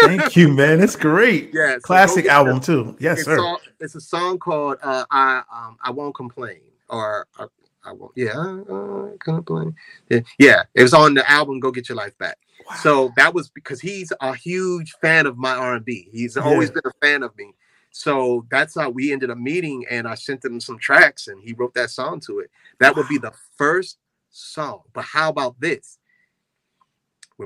Thank you, man. That's great. Yeah, Classic album too. Yes, it's, sir. all- it's a song called uh, "I um, I Won't Complain" or uh, "I Won't." Yeah, uh, complain. Yeah, yeah, it was on the album "Go Get Your Life Back." Wow. So that was because he's a huge fan of my R and B. He's always been a fan of me. So that's how we ended up meeting, and I sent him some tracks, and he wrote that song to it. That would be the first song. But how about this?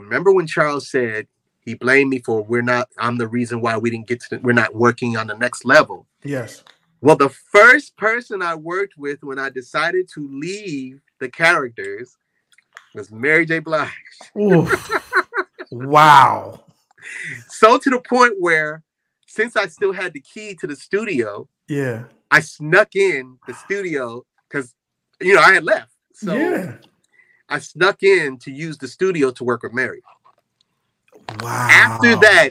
Remember when Charles said he blamed me for we're not. I'm the reason why we didn't get to. The, we're not working on the next level. yes. Well, the first person I worked with when I decided to leave the characters was Mary J. Blige. Wow. So to the point where, since I still had the key to the studio, Yeah. I snuck in the studio because, you know, I had left. So yeah. I snuck in to use the studio to work with Mary. Wow. After that,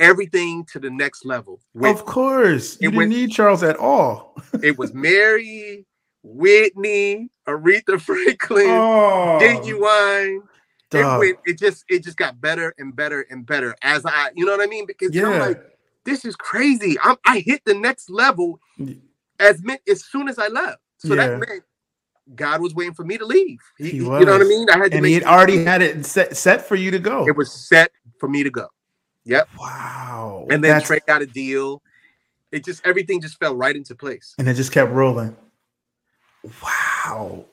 everything to the next level. With, of course, you didn't went- need Charles at all. it was Mary, Whitney, Aretha Franklin, Oh, Genuine. it went it just it just got better and better and better as i you know what i mean because I'm Yeah. like this is crazy I'm, i hit the next level as as soon as i left so Yeah. that meant god was waiting for me to leave he, He you know what i mean i had to and he had already had it set, set for you to go. it was set for me to go yep wow. and then That's- trey got a deal it just everything just fell right into place and it just kept rolling. Wow.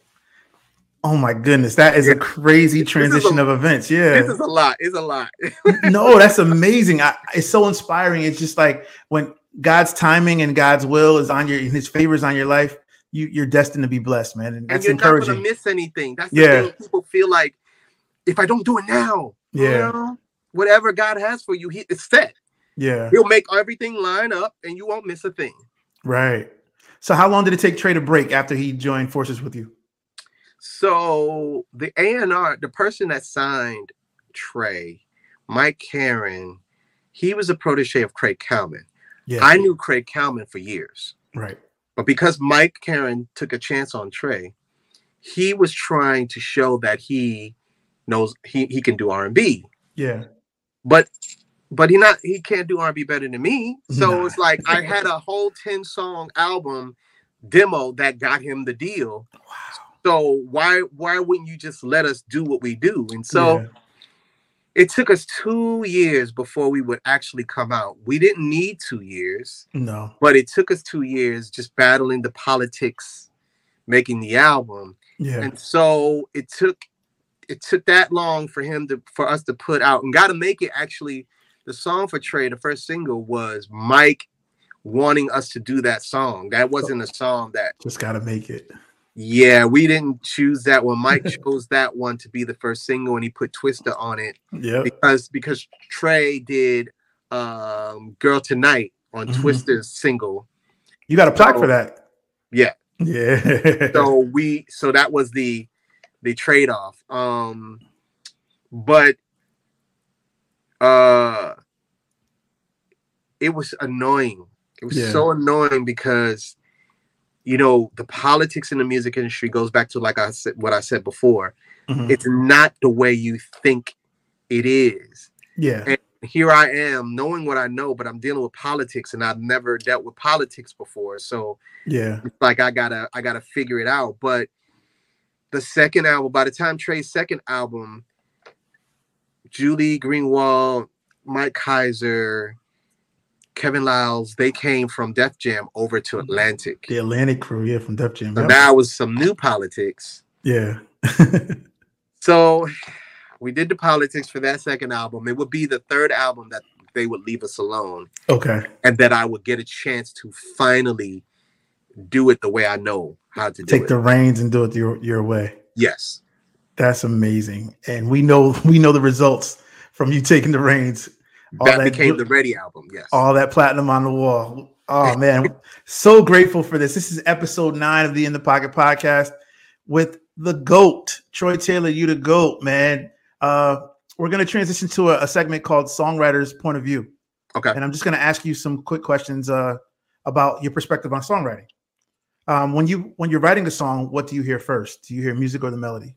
Oh my goodness, that is a crazy is a- transition of events. Yeah. this is a lot it's a lot no, that's amazing. I, it's so inspiring. It's just like when God's timing and God's will is on your, His favors on your life, you you're destined to be blessed, man, and and you're not gonna miss anything that's Yeah. thing people feel like if i don't do it now you Yeah. know, whatever god has for you he, it's set yeah, He'll make everything line up and you won't miss a thing. right. So, how long did it take Trey to break after he joined forces with you? So the A&R, the person that signed Trey, Mike Caren, he was a protege of Craig Kallman. Yeah, I knew Craig Kallman for years, right. But because Mike Caren took a chance on Trey, he was trying to show that he knows he, he can do R&B. Yeah, But but he not he can't do R&B better than me. So Nah. it's like I had a whole 10 song album demo that got him the deal. wow. So why why wouldn't you just let us do what we do? And so Yeah. It took us two years before we would actually come out. We didn't need two years, no, but it took us two years just battling the politics, making the album. yeah, And so it took it took that long for him to for us to put out and gotta make it actually the song for Trey, the first single was Mike wanting us to do that song. That wasn't a song that just gotta make it. Yeah, we didn't choose that one. Mike chose that one to be the first single, and he put Twista on it Yeah, because because Trey did um "Girl Tonight" on Mhm. Twista's single. You got a plaque So- for that. Yeah, Yeah. so we so that was the the trade off. Um, but uh, it was annoying. It was Yeah. so annoying because you know the politics in the music industry goes back to like I said what I said before. Mhm. It's not the way you think it is. yeah, And here I am knowing what I know, but I'm dealing with politics and I've never dealt with politics before. So yeah, it's like I gotta I gotta figure it out. But the second album, by the time Trey's second album, Julie Greenwald, Mike Kyser, Kevin Liles, they came from Def Jam over to mm-hmm. Atlantic. the Atlantic crew, yeah, from Def Jam. So Yep. that was some new politics. Yeah, So we did the politics for that second album. It would be the third album that they would leave us alone okay, and that I would get a chance to finally do it the way I know how to do it. take it. the reins and do it your your way. yes. That's amazing, and we know we know the results from you taking the reins. All that, that became the Ready album. Yes. all that platinum on the wall. Oh man, so grateful for this. This is episode nine of the In the Pocket podcast with the GOAT, Troy Taylor. You the GOAT, man. Uh, we're gonna transition to a, a segment called Songwriter's Point of View, okay. and I'm just gonna ask you some quick questions uh, about your perspective on songwriting. Um, when you when you're writing a song, what do you hear first? Do you hear music or the melody?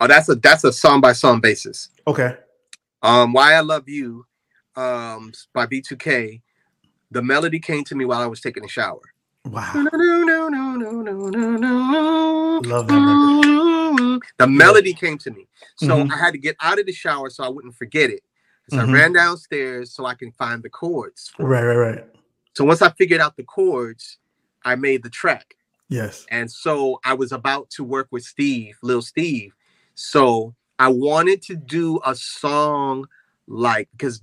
Oh, that's a that's a song by song basis. Okay, Um, Why I Love You, um, by B2K. The melody came to me while I was taking a shower. wow, Love that The melody came to me. So Mhm. I had to get out of the shower so I wouldn't forget it. So Mhm. I ran downstairs so I can find the chords. Right, right, right. So once I figured out the chords, I made the track. Yes, And so I was about to work with Steve, Lil Steve. So I wanted to do a song like because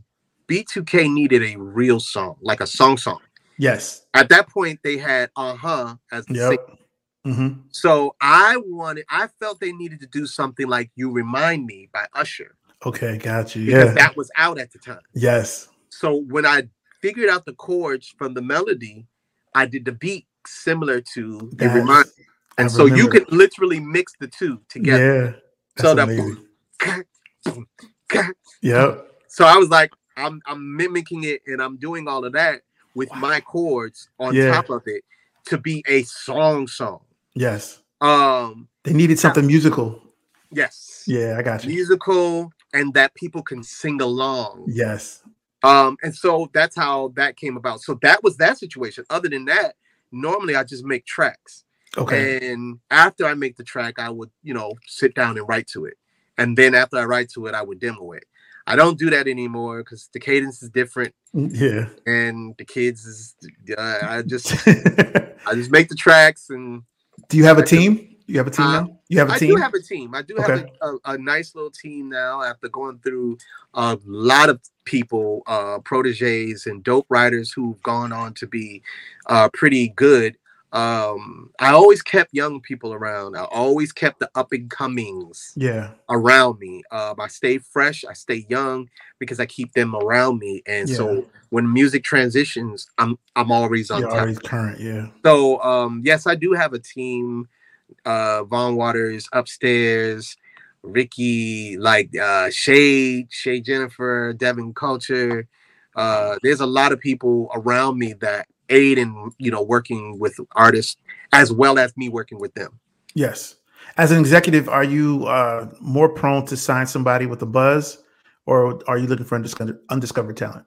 B2K needed a real song, like a song song. yes, At that point, they had uh huh as the yep. single. hmm So I wanted, I felt they needed to do something like "You Remind Me" by Usher Okay, got you. because Yeah, that was out at the time. yes, So when I figured out the chords from the melody, I did the beat similar to "You Remind." Me. And I so you could literally mix the two together. Yeah. So that's that- amazing. Yep. So I was like, I'm I'm mimicking it and I'm doing all of that with my chords on Yeah. top of it to be a song song. Yes. Um They needed something musical. yes. Yeah, I got you. Musical and that people can sing along. Yes. Um and so that's how that came about. So that was that situation. Other than that, normally I just make tracks. Okay. And after I make the track, I would, you know, sit down and write to it. And then after I write to it, I would demo it. I don't do that anymore because the cadence is different Yeah. and the kids is uh, I just I just make the tracks and Do you have a team? You have a team Uh, now? You have a I team? I do have a team. I do have a, a, a nice little team now after going through a lot of people, uh, proteges and dope writers who've gone on to be uh, pretty good. Um, I always kept young people around. I always kept the up and comings yeah. around me. Um, I stay fresh. I stay young because I keep them around me. And Yeah. so when music transitions, I'm I'm always on You're top. always current. Yeah. So um yes, I do have a team. Uh Vaughn Waters upstairs, Ricky, like uh Shade, Shade Jennifer, Devin Culture. Uh there's a lot of people around me that aid in you know working with artists as well as me working with them. Yes. As an executive, are you uh, more prone to sign somebody with a buzz, or are you looking for undiscovered, undiscovered talent?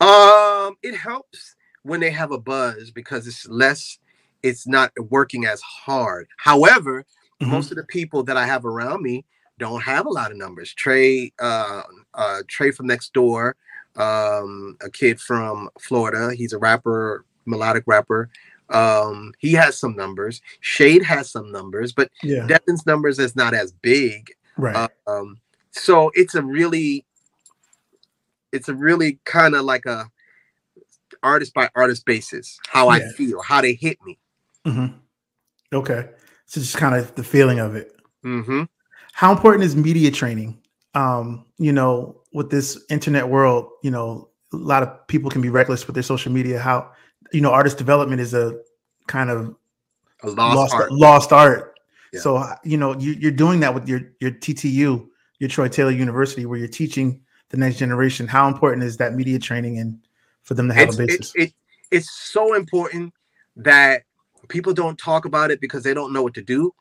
Um, it helps when they have a buzz because it's less, it's not working as hard. However, Mhm. most of the people that I have around me don't have a lot of numbers. Trey, uh, uh, Trey from next door, um, a kid from Florida. He's a rapper, melodic rapper. Um, he has some numbers. Shade has some numbers, but Yeah. Devin's numbers is not as big. right. Um, so it's a really, it's a really kind of like a artist by artist basis. How I feel, how they hit me. hmm Okay. So just kind of the feeling of it. Mm-hmm. How important is media training? Um, you know, with this internet world, you know, a lot of people can be reckless with their social media. How, you know, artist development is a kind of A lost, lost art. lost art. Yeah. So uh, you know you, you're doing that with your your TTU, your Troy Taylor University, where you're teaching the next generation. How important is that media training and for them to have it's, a it, it, it's so important that people don't talk about it because they don't know what to do.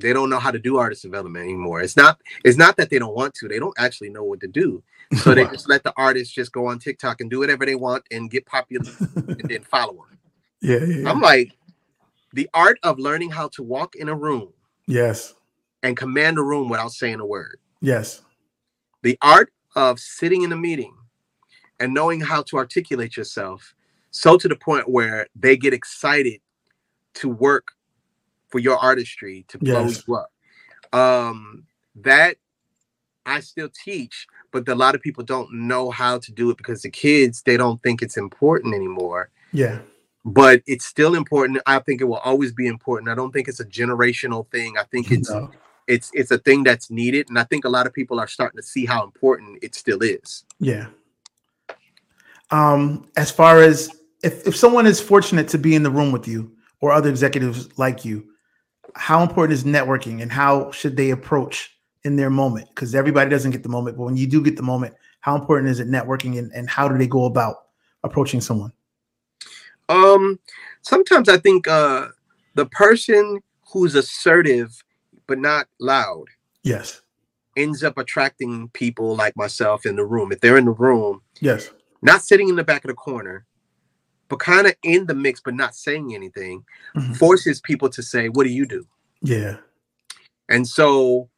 They don't know how to do artist development anymore. It's not it's not that they don't want to. They don't actually know what to do. So they just let the artists just go on TikTok and do whatever they want and get popular and then follow them. yeah, yeah, yeah. I'm like, the art of learning how to walk in a room yes, and command a room without saying a word. yes, The art of sitting in a meeting and knowing how to articulate yourself so to the point where they get excited to work for your artistry to blow Yes. you up. Um, that I still teach, but a lot of people don't know how to do it because the kids they don't think it's important anymore. yeah, But it's still important. I think it will always be important. I don't think it's a generational thing. I think it's No. it's it's a thing that's needed, and I think a lot of people are starting to see how important it still is. yeah. Um, as far as if if someone is fortunate to be in the room with you or other executives like you, how important is networking and how should they approach in their moment? Because everybody doesn't get the moment, but when you do get the moment, how important is it networking and, and how do they go about approaching someone? Um, sometimes I think uh the person who's assertive but not loud Yes, ends up attracting people like myself in the room. If they're in the room, yes, not sitting in the back of the corner, but kind of in the mix but not saying anything, Mhm. forces people to say, "What do you do?" yeah, And so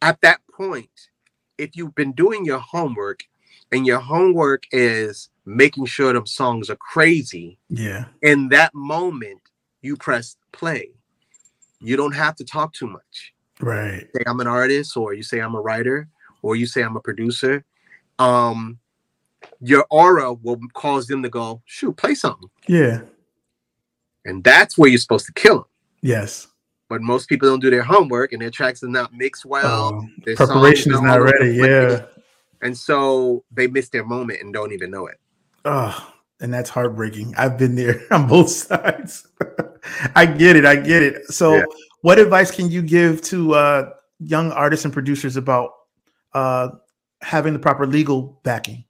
at that point, if you've been doing your homework and your homework is making sure them songs are crazy, yeah, in that moment, you press play. You don't have to talk too much. right, Say I'm an artist, or you say I'm a writer, or you say I'm a producer. Um, your aura will cause them to go, shoot, play something. yeah, And that's where you're supposed to kill them. yes. But most people don't do their homework and their tracks are not mixed well. Their preparation is not ready. Yeah. And so they miss their moment and don't even know it. Oh, and that's heartbreaking. I've been there on both sides. I get it. I get it. So, Yeah. what advice can you give to uh, young artists and producers about uh, having the proper legal backing?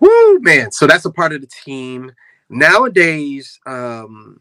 Woo, man. So that's a part of the team. Nowadays, um,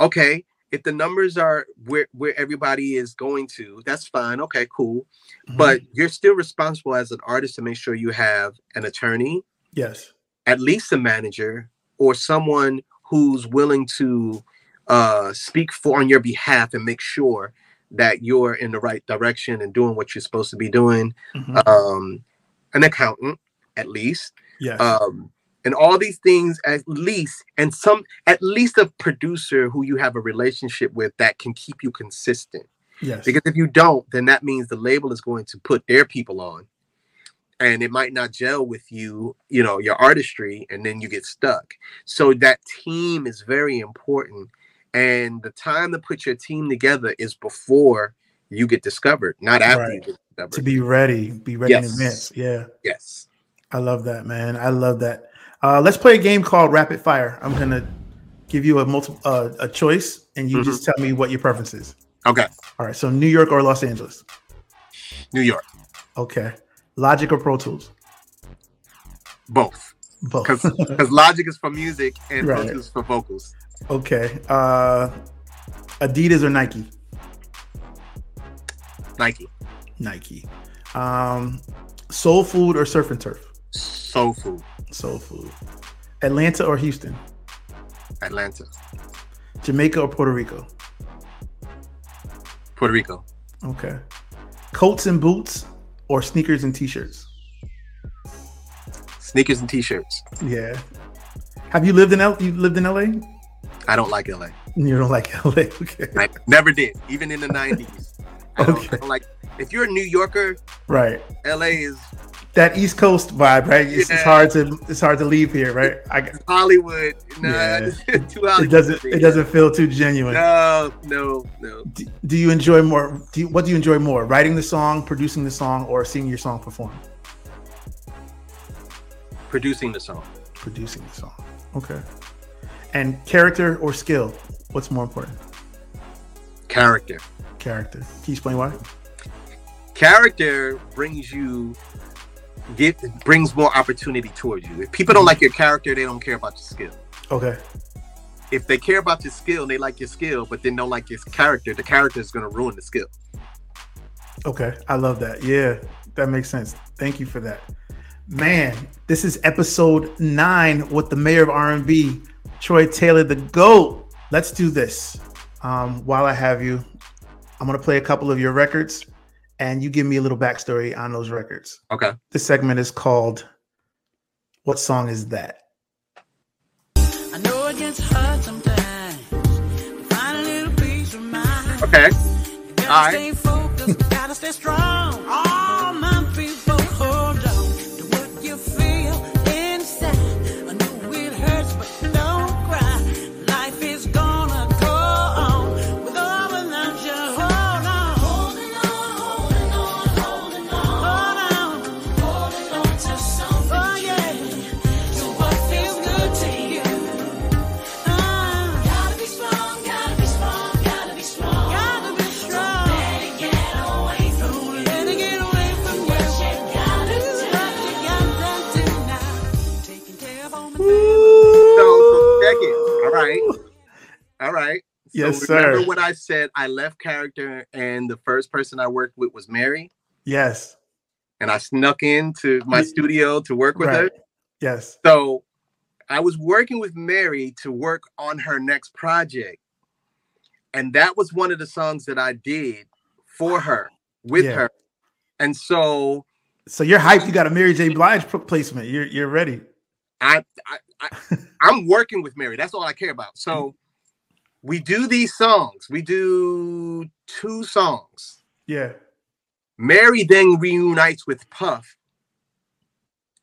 okay, if the numbers are where, where everybody is going to, that's fine. Okay, cool. Mm-hmm. But you're still responsible as an artist to make sure you have an attorney, yes, at least a manager, or someone who's willing to uh, speak for on your behalf and make sure that you're in the right direction and doing what you're supposed to be doing. Mhm. Um, an accountant, at least yes, um, and all these things at least and some at least a producer who you have a relationship with that can keep you consistent. Yes, because if you don't then that means the label is going to put their people on and it might not gel with you you know your artistry and then you get stuck. So that team is very important and the time to put your team together is before you get discovered not after you get discovered. To be ready, be ready in advance. Yeah, yes I love that, man. I love that. Uh, let's play a game called Rapid Fire. I'm gonna give you a multiple uh, a choice, and you Mhm. just tell me what your preference is. okay All right. So New York or Los Angeles? new york Okay. Logic or Pro Tools? both Both. because logic is for music and Pro Tools for vocals okay. Uh, Adidas or Nike? nike Nike. Um, soul food or surf and turf? Soul food Soul food. Atlanta or Houston? atlanta Jamaica or Puerto Rico? puerto rico Okay. Coats and boots or sneakers and t-shirts? sneakers and t-shirts Yeah. Have you lived in L? You lived in LA? i don't like la You don't like LA. Okay. i never did even in the 90s I don't, Okay. don't like if you're a new yorker Right. la is That East Coast vibe, right? It's, it's hard to it's hard to leave here, right? I, hollywood nah, Yeah. too hollywood it doesn't it doesn't feel too genuine. no no no Do, do you enjoy more? Do you, what do you enjoy more? Writing the song, producing the song, or seeing your song performed? producing the song Producing the song. Okay. And character or skill? What's more important? character Character. Can you explain why? character brings you get brings more opportunity towards you. If people don't like your character, they don't care about your skill. Okay. If they care about your skill, they like your skill, but then don't like your character, the character is going to ruin the skill. Okay. I love that. Yeah, that makes sense. Thank you for that. Man, this is episode nine with the mayor of R&B, Troy Taylor, the GOAT. Let's do this. Um, while I have you, I'm going to play a couple of your records and you give me a little backstory on those records. Okay. This segment is called What Song Is That? I know it All right. So Yes, remember sir. what I said? I left character, and the first person I worked with was Mary, Yes. and I snuck into my studio to work with her. Yes. So I was working with Mary to work on her next project. And that was one of the songs that I did for her, with Yeah. her. And so So you're hyped. You got a Mary J. Blige pl- placement. You're you're ready. I, I, I I'm working with Mary. That's all I care about. So mm-hmm. We do these songs. We do two songs. Yeah. Mary then reunites with Puff,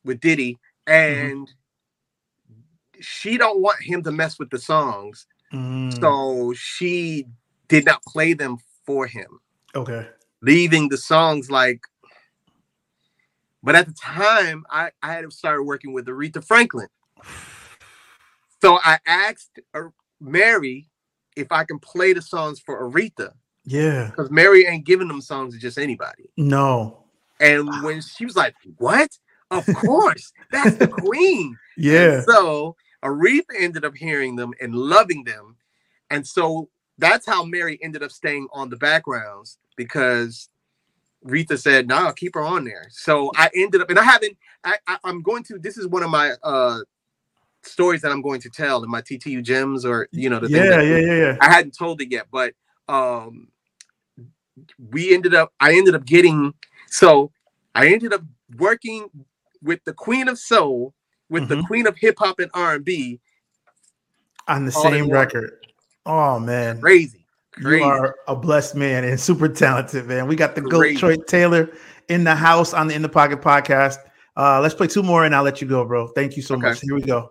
with Diddy, and she don't want him to mess with the songs. Mm, So she did not play them for him, okay. leaving the songs like. But at the time, I, I had started working with Aretha Franklin. So I asked uh, Mary if I can play the songs for Aretha Yeah. because Mary ain't giving them songs to just anybody. No. And when she was like, What? Of course, that's the queen. Yeah. And so Aretha ended up hearing them and loving them. And so that's how Mary ended up staying on the backgrounds because Rita said, "No, nah, keep her on there." So I ended up, and I haven't. I, I I'm going to. This is one of my uh stories that I'm going to tell in my TTU gems, or you know, the thing Yeah. Yeah. Yeah. Yeah. I hadn't told it yet, but um we ended up I ended up getting so I ended up working with the Queen of Soul, with the Mhm. Queen of Hip Hop and R&B. On the same record. Oh man. Crazy. You are a blessed man and super talented, man. We got the GOAT Troy Taylor in the house on the In the Pocket podcast. Uh, let's play two more and I'll let you go, bro. Thank you so Okay. much. Here we go.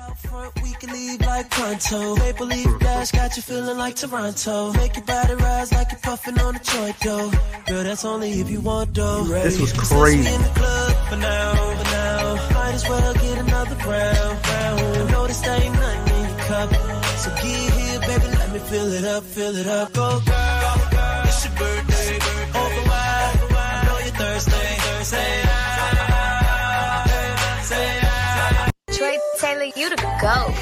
Out front, we can leave like pronto. Maple leaf dash got you feeling like Toronto. Make your body rise like you're puffing on a joint, though. Girl, that's only if you want, though. This was crazy. in the club for now, for now. Might as well get another round, round. I know this ain't nothing in your cup. So get here, baby, let me fill it up, fill it up. Go, girl, girl, it's your birthday. Open wide, I know you're thirsty. Say Taylor, you to go.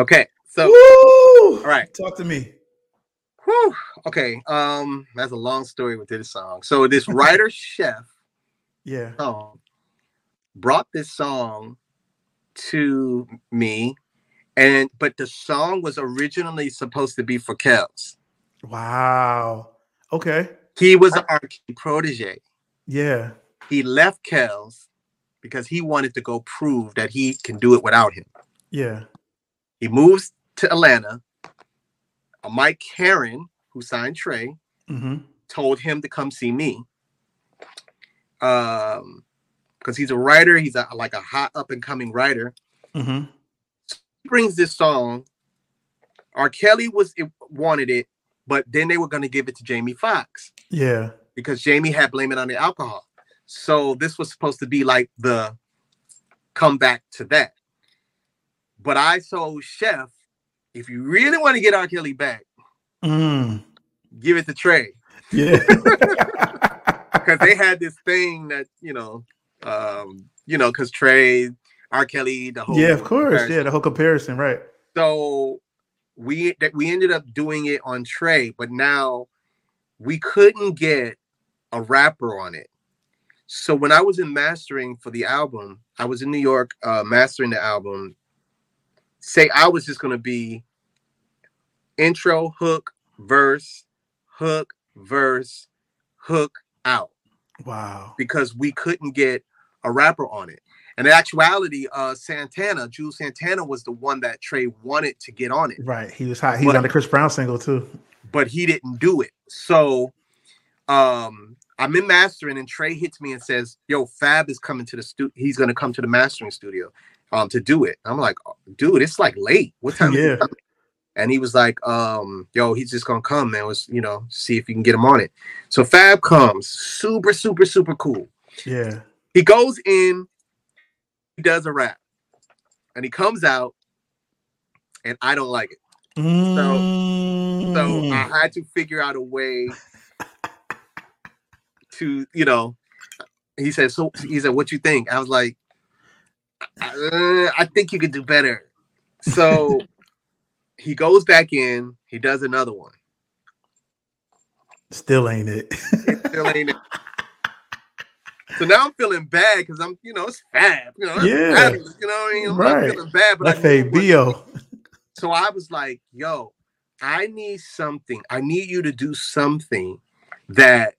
Okay. So Woo! all right. Talk to me. Whew. Okay. Um that's a long story with this song. So this writer chef Yeah. song brought this song to me and but the song was originally supposed to be for Kels. Wow. Okay. He was an arcade protege. Yeah. He left Kels because he wanted to go prove that he can do it without him. Yeah. He moves to Atlanta. Mike Caren, who signed Trey, hmm told him to come see me. Um, because he's a writer, he's a, like a hot up and coming writer. Mm-hmm. He brings this song. R. Kelly was it, wanted it, but then they were going to give it to Jamie Foxx Yeah. because Jamie had blame it on the alcohol. So this was supposed to be like the comeback to that. But I told Chef, if you really want to get R. Kelly back, Mm. give it to Trey Yeah. because they had this thing that you know Um, you know, because Trey, R. Kelly, the whole Yeah, of course. comparison. Yeah, the whole comparison, right? So we that we ended up doing it on Trey, but now we couldn't get a rapper on it. So when I was in mastering for the album, I was in New York uh, mastering the album. Say I was just gonna be intro, hook, verse, hook, verse, hook out Wow. because we couldn't get a rapper on it. And in actuality, uh, Santana, Juelz Santana was the one that Trey wanted to get on it, Right. He was hot. He But- on the Chris Brown single too. but he didn't do it. So um, I'm in mastering, and Trey hits me and says, Yo, Fab is coming to the studio. He's gonna come to the mastering studio um to do it. I'm like, dude, it's like late. What time Yeah. And he was like, um, yo, he's just gonna come, man. Was you know, see if you can get him on it. So Fab comes, super, super, super cool. Yeah. he goes in, he does a rap, and he comes out, and I don't like it. So Mm. I had to figure out a way to, you know. He said, "So he said, what you think?" I was like, uh, "I think you could do better." So he goes back in, he does another one. still ain't it. Still ain't it. So now I'm feeling bad because I'm, you know, it's fab. You know, Yeah. you know what I mean? I'm, I'm Right. feeling bad, but I Left knew a it was- Bo. So I was like, yo, I need something. I need you to do something that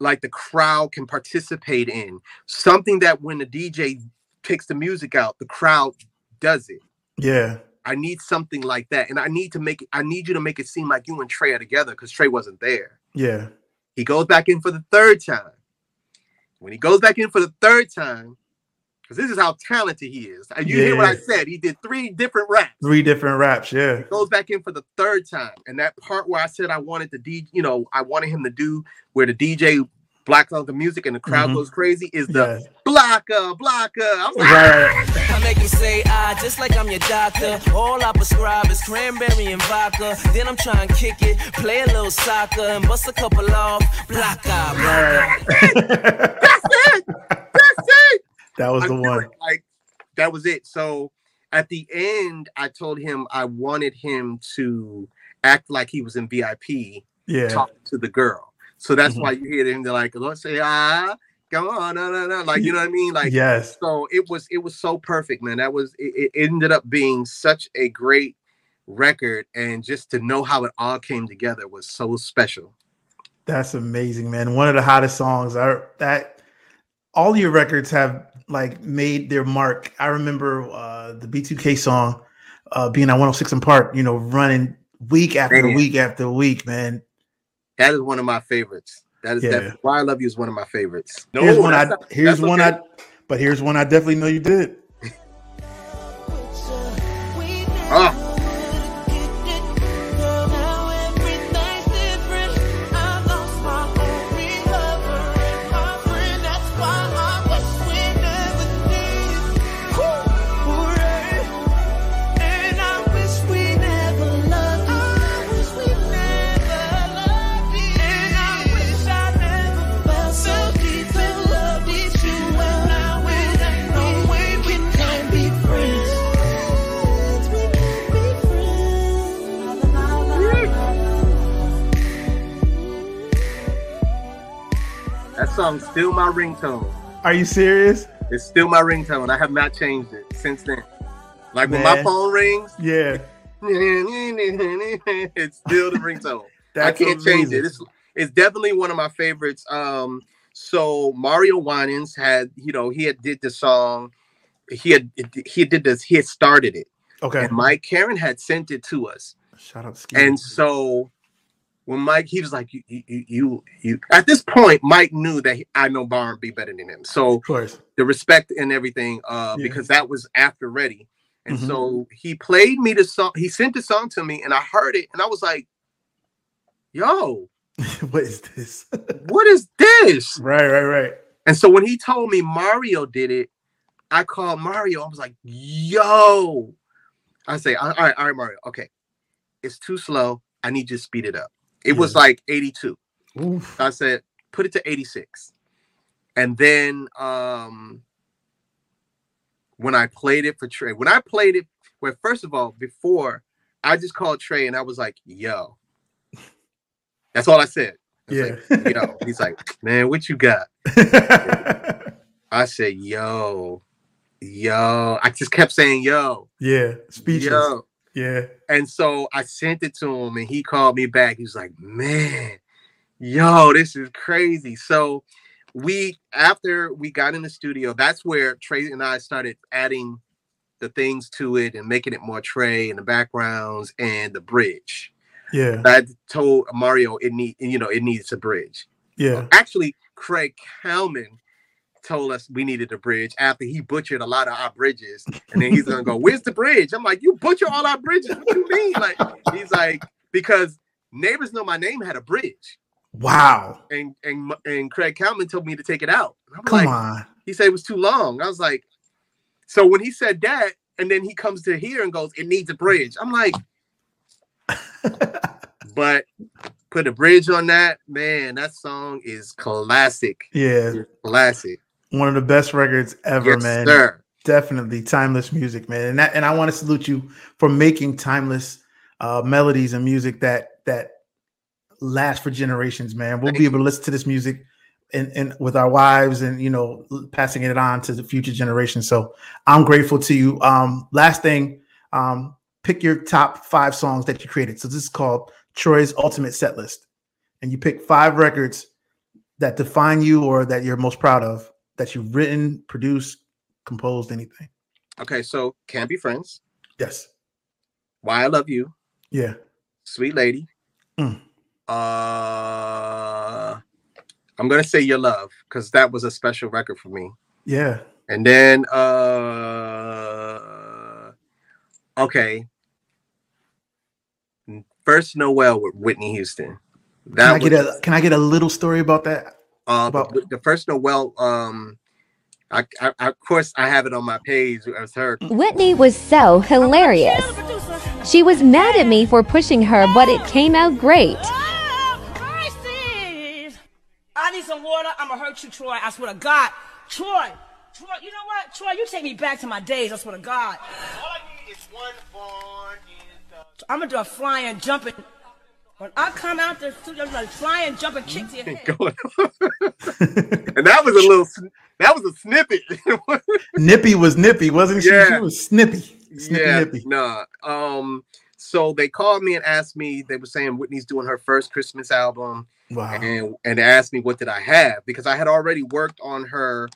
like the crowd can participate in. Something that when the DJ picks the music out, the crowd does it. Yeah. I need something like that. And I need to make it, I need you to make it seem like you and Trey are together because Trey wasn't there. Yeah. He goes back in for the third time. When he goes back in for the third time, because this is how talented he is. And you hear what I said. He did three different raps. Three different raps. Yeah. goes back in for the third time. And that part where I said I wanted the D, you know, I wanted him to do where the DJ blacks out the music and the crowd Mhm. goes crazy is the Yeah. blocker, blocker. I'm like, Right. I make him say ah, just like I'm your doctor. All I prescribe is cranberry and vodka. Then I'm trying to kick it, play a little soccer, and bust a couple off. Block out. Right. that's it. That was I the one. Like that was it. So at the end, I told him I wanted him to act like he was in VIP Yeah. talking to the girl. So that's Mhm. why you hear him. They're like, let's say ah, come on, no, no, no. Like you know what I mean? Like yes. so it was it was so perfect, man. That was it, it ended up being such a great record, and just to know how it all came together was so special. That's amazing, man. One of the hottest songs. I that all your records have like made their mark. I remember uh the B2K song uh being at 106 in Park, you know, running week after Man. week after week, man. That is one of my favorites. That is Yeah. definitely why I love you is one of my favorites. No, here's one I not- here's one okay. I but here's one I definitely know you did. Ah. Song's still my ringtone. Are you serious? It's still my ringtone. I have not changed it since then. Like when my phone rings, Yeah. it's still the ringtone. I can't change it. It's it's definitely one of my favorites. Um, so Mario Winans had, you know, he had did the song. He had he did this. He had started it, Okay. and Mike Caren had sent it to us. Shout out Ski. And so when Mike, he was like, you, you, you, you. At this point, Mike knew that he, I know Bar and B better than him. So of course. the respect and everything, uh, Yeah. because that was after Ready. And Mhm. so he played me the song. He sent the song to me, and I heard it, and I was like, "Yo, what is this? what is this?" right, right, right. And so when he told me Mario did it, I called Mario. I was like, "Yo," I say, "All right, all right, Mario. Okay, it's too slow. I need you to speed it up." It was like 82. Oof. I said, "Put it to 86." and then um when I played it for Trey, when I played it, well, first of all, before I just called Trey and I was like, "Yo," that's all I said. I Yeah. like, yo, he's like, "Man, what you got?" I said, "Yo, yo." I just kept saying, "Yo, yeah. Speechless. yo." Yeah. And so I sent it to him and he called me back. He was like, man, yo, this is crazy. So we, after we got in the studio, that's where Trey and I started adding the things to it and making it more Trey and the backgrounds and the bridge. Yeah. I told Mario it need, you know, it needs a bridge. Yeah. Actually, Craig Kallman told us we needed a bridge after he butchered a lot of our bridges. And then he's gonna go, Where's the bridge? I'm like, You butcher all our bridges. What you mean? Like, he's like, because neighbors know my name had a bridge. Wow. And and and Craig Kallman told me to take it out. I'm Come like, on. he said it was too long. I was like, so when he said that, and then he comes to here and goes, It needs a bridge. I'm like, but put a bridge on that, man. That song is classic. Yeah. Classic. One of the best records ever, yes, man. sir. Definitely timeless music, man. And that, and I want to salute you for making timeless uh, melodies and music that that last for generations, man. We'll Thank be able to listen to this music and, and with our wives and you know passing it on to the future generation. So I'm grateful to you. Um, last thing, um, pick your top five songs that you created. So this is called Troy's Ultimate Set List, and you pick five records that define you or that you're most proud of that you've written, produced, composed, anything. Okay, so Can't Be Friends, Yes. Why I Love You, Yeah. Sweet Lady. Mm. Uh I'm gonna say Your Love, because that was a special record for me. Yeah. And then uh okay. First Noel with Whitney Houston. Can That I get was- a can I get a little story about that? Uh, About- the, the first Noel, um, I, I, I- of course, I have it on my page as her. Whitney was so hilarious. She was mad at me for pushing her, but it came out great. Oh. I need some water. I'm gonna hurt you, Troy. I swear to God. Troy. Troy, you know what? Troy, you take me back to my days. I swear to God. All I need is one born. I'm gonna do a flying, jumping. When I come out the studio, I'm gonna fly and jump and kick to your head. Going and that was a little, sn- that was a snippet. Nippy was nippy, wasn't she? She Yeah. was snippy. Snippy yeah, nippy. nah. Um, so they called me and asked me. They were saying Whitney's doing her first Christmas album, Wow. and and asked me what did I have because I had already worked on her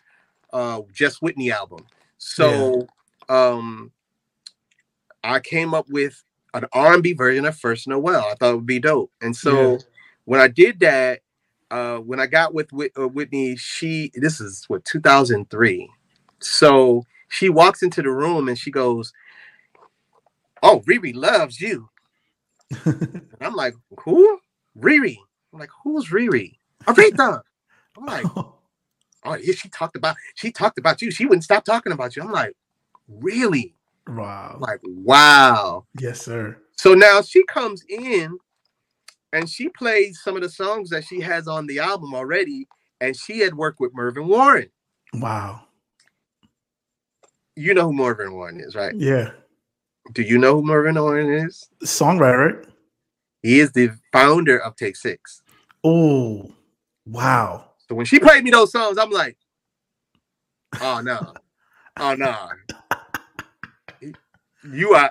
uh Just Whitney album. So um I came up with an R&B version of First Noel. I thought it would be dope. And so Yeah. when I did that, uh when I got with uh, Whitney, she this is what 2003. So she walks into the room and she goes, "Oh, Riri loves you." And I'm like, "Who? Riri?" I'm like, "Who's Riri?" Aretha. I'm like, oh yeah, she talked about she talked about you. She wouldn't stop talking about you. I'm like, really? Wow. Like, wow. Yes, sir. So now she comes in and she plays some of the songs that she has on the album already. And she had worked with Mervyn Warren. Wow. You know who Mervyn Warren is, right? Yeah. Do you know who Mervyn Warren is? Songwriter. He is the founder of Take Six. Oh, wow. So when she played me those songs, I'm like, oh no, oh no, you are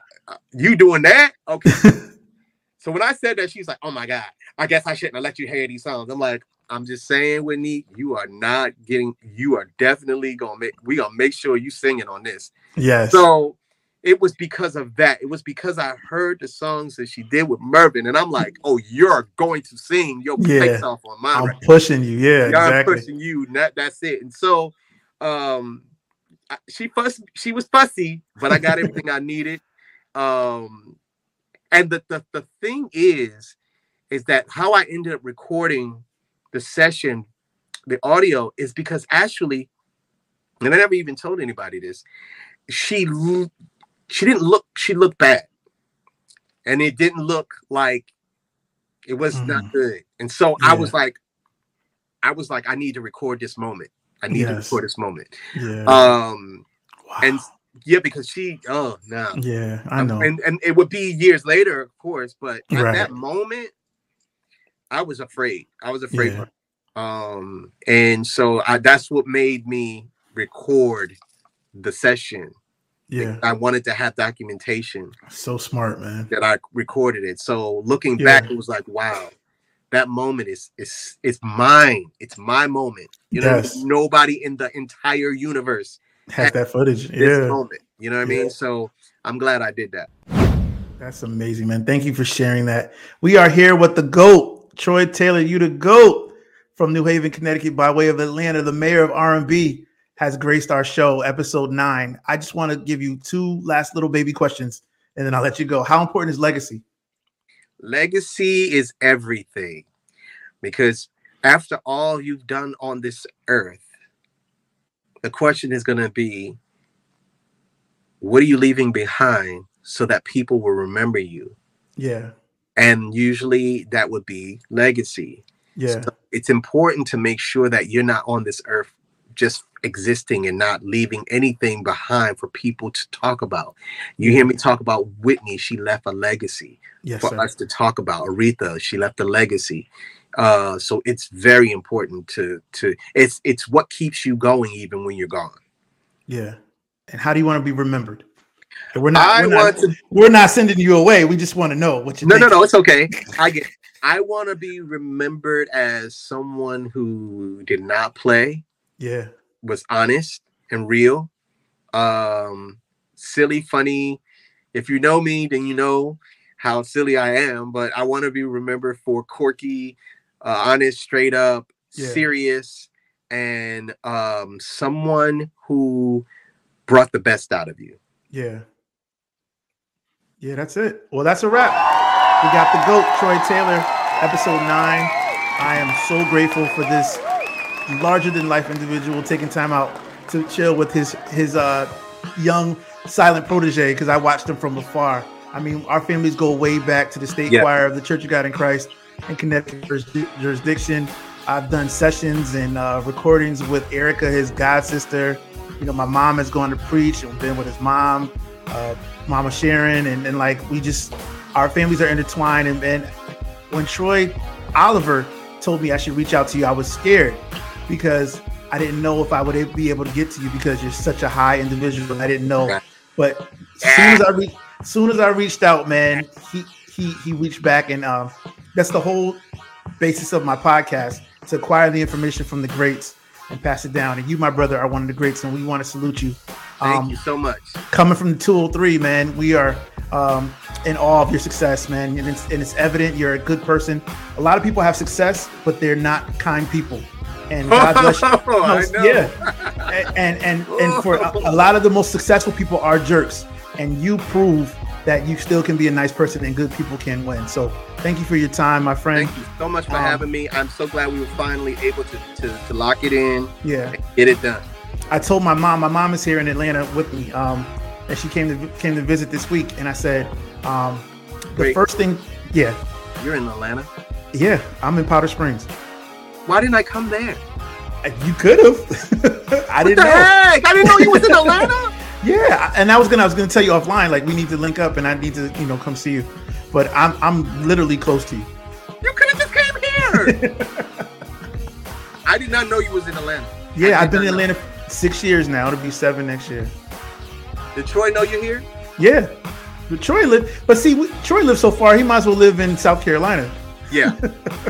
you doing that? Okay. so when I said that, she's like, oh my god, I guess I shouldn't have let you hear these songs. I'm like, I'm just saying, Whitney, you are not getting. You are definitely gonna make. We gonna make sure you singing on this. Yes. So it was because of that. It was because I heard the songs that she did with Mervyn, and I'm like, oh, you're going to sing your Yeah. face off on my I'm record. pushing you. Yeah, Yeah, I'm exactly. pushing you. That that's it. And so, um, she fuss. She was fussy, but I got everything I needed. Um, and the, the the thing is, is that how I ended up recording the session, the audio, is because actually, and I never even told anybody this. She she didn't look. She looked bad, and it didn't look like it was Mhm. not good. And so I was like, I was like, I need to record this moment. I need to Yes. record this moment. Yeah. Um, wow. and yeah, because she, oh no, yeah, I know. and and it would be years later, of course, but at Right. that moment, I was afraid. I was afraid. Yeah. Um, and so I, that's what made me record the session. yeah. I wanted to have documentation So smart, man. that I recorded it. So looking Yeah. back, it was like, wow, that moment is is it's mine. It's my moment. You know, Yes. nobody in the entire universe Has that footage. this Yeah. moment. You know what I mean? So I'm glad I did that. That's amazing, man. Thank you for sharing that. We are here with the GOAT, Troy Taylor. You the GOAT from New Haven, Connecticut, by way of Atlanta. The mayor of R&B has graced our show, episode nine. I just want to give you two last little baby questions, and then I'll let you go. How important is legacy? Legacy is everything because after all you've done on this earth, the question is going to be what are you leaving behind so that people will remember you? Yeah, And usually that would be legacy. yeah, So it's important to make sure that you're not on this earth just existing and not leaving anything behind for people to talk about. You hear me talk about Whitney, she left a legacy yes, for sir. us to talk about. Aretha, she left a legacy. Uh, so it's very important to to it's it's what keeps you going even when you're gone. yeah. And how do you want to be remembered? We're not. I we're, not want to we're not sending you away. We just want to know what you. no no no it's okay. I get I want to be remembered as someone who did not play, Yeah, was honest and real, um, silly, funny. If you know me, then you know how silly I am. But I want to be remembered for quirky, uh, honest, straight up, Yeah. serious, and um, someone who brought the best out of you. Yeah. Yeah, that's it. Well, that's a wrap. We got the GOAT, Troy Taylor, episode nine. I am so grateful for this larger than life individual taking time out to chill with his his uh young silent protege because I watched him from afar. I mean, our families go way back to the state Yeah. choir of the Church of God in Christ in Connecticut jurisdiction. I've done sessions and uh, recordings with Erica, his god sister. You know, my mom has gone to preach and been with his mom, uh, Mama Sharon, and, and like we just, our families are intertwined. And, and when Troy Oliver told me I should reach out to you, I was scared because I didn't know if I would be able to get to you because you're such a high individual. I didn't know, but as soon as I re- soon as I reached out, man, he he he reached back, and um, that's the whole basis of my podcast to acquire the information from the greats and pass it down. And you, my brother, are one of the greats, and we want to salute you. Thank Um, you so much. coming from the 203, man, we are um, in awe of your success, man. And it's, and it's evident you're a good person. A lot of people have success, but they're not kind people. And God bless you. I know. Yeah. And, and, and for a, a lot of the most successful people are jerks. And you prove that you still can be a nice person and good people can win. So thank you for your time, my friend. Thank you so much for Um, having me. I'm so glad we were finally able to, to, to lock it in Yeah. and get it done. I told my mom, my mom is here in Atlanta with me, um, and she came to came to visit this week. And I said, um, the Wait. first thing, yeah, You're in Atlanta. yeah, I'm in Powder Springs. Why didn't I come there? Uh, You could have. I What didn't the know. heck? I didn't know you was in Atlanta. Yeah, and I was gonna I was gonna tell you offline, like we need to link up, and I need to you know come see you. But I'm I'm literally close to you. You could have just came here. I did not know you was in Atlanta. Yeah, I've been in. Atlanta six years now. It'll be seven next year. Did Troy know you're here? Yeah, but Troy live, but see, we, Troy lives so far. He might as well live in South Carolina. Yeah,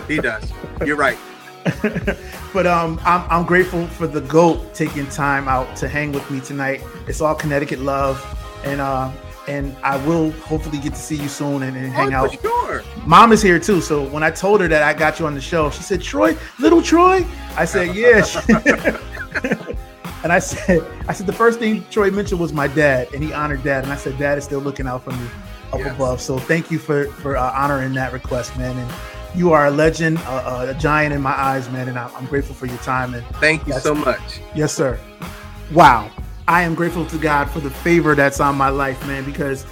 he does. You're right. but um, I'm, I'm grateful for the goat taking time out to hang with me tonight. It's all Connecticut love, and uh, and I will hopefully get to see you soon and, and hang oh, out. sure. Mom is here too, so when I told her that I got you on the show, she said, "Troy, little Troy." I said, "Yes." and I said, "I said the first thing Troy mentioned was my dad, and he honored dad." And I said, "Dad is still looking out for me up Yes. above." So thank you for for uh, honoring that request, man. And you are a legend, uh, a giant in my eyes, man. And I- I'm grateful for your time. And Thank you so much. Yes, sir. Wow. I am grateful to God for the favor that's on my life, man, because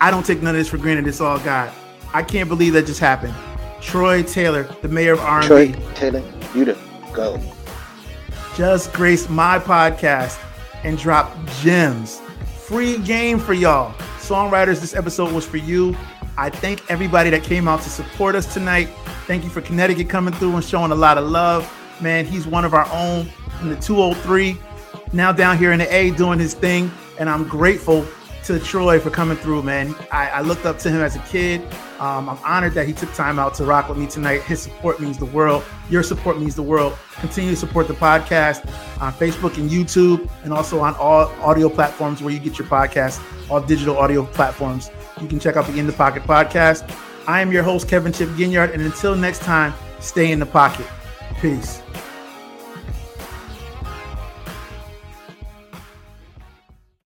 I don't take none of this for granted. It's all God. I can't believe that just happened. Troy Taylor, the mayor of R&B. Troy Taylor, you the go. just grace my podcast and drop gems. Free game for y'all. Songwriters, this episode was for you. I thank everybody that came out to support us tonight. Thank you for Connecticut coming through and showing a lot of love. Man, he's one of our own in the 203, now down here in the A doing his thing. And I'm grateful to Troy for coming through, man. I, I looked up to him as a kid. Um, I'm honored that he took time out to rock with me tonight. His support means the world. Your support means the world. Continue to support the podcast on Facebook and YouTube, and also on all audio platforms where you get your podcast, all digital audio platforms. You can check out the In the Pocket podcast. I am your host, Kevin Chip Ginyard, and until next time, stay in the pocket. Peace.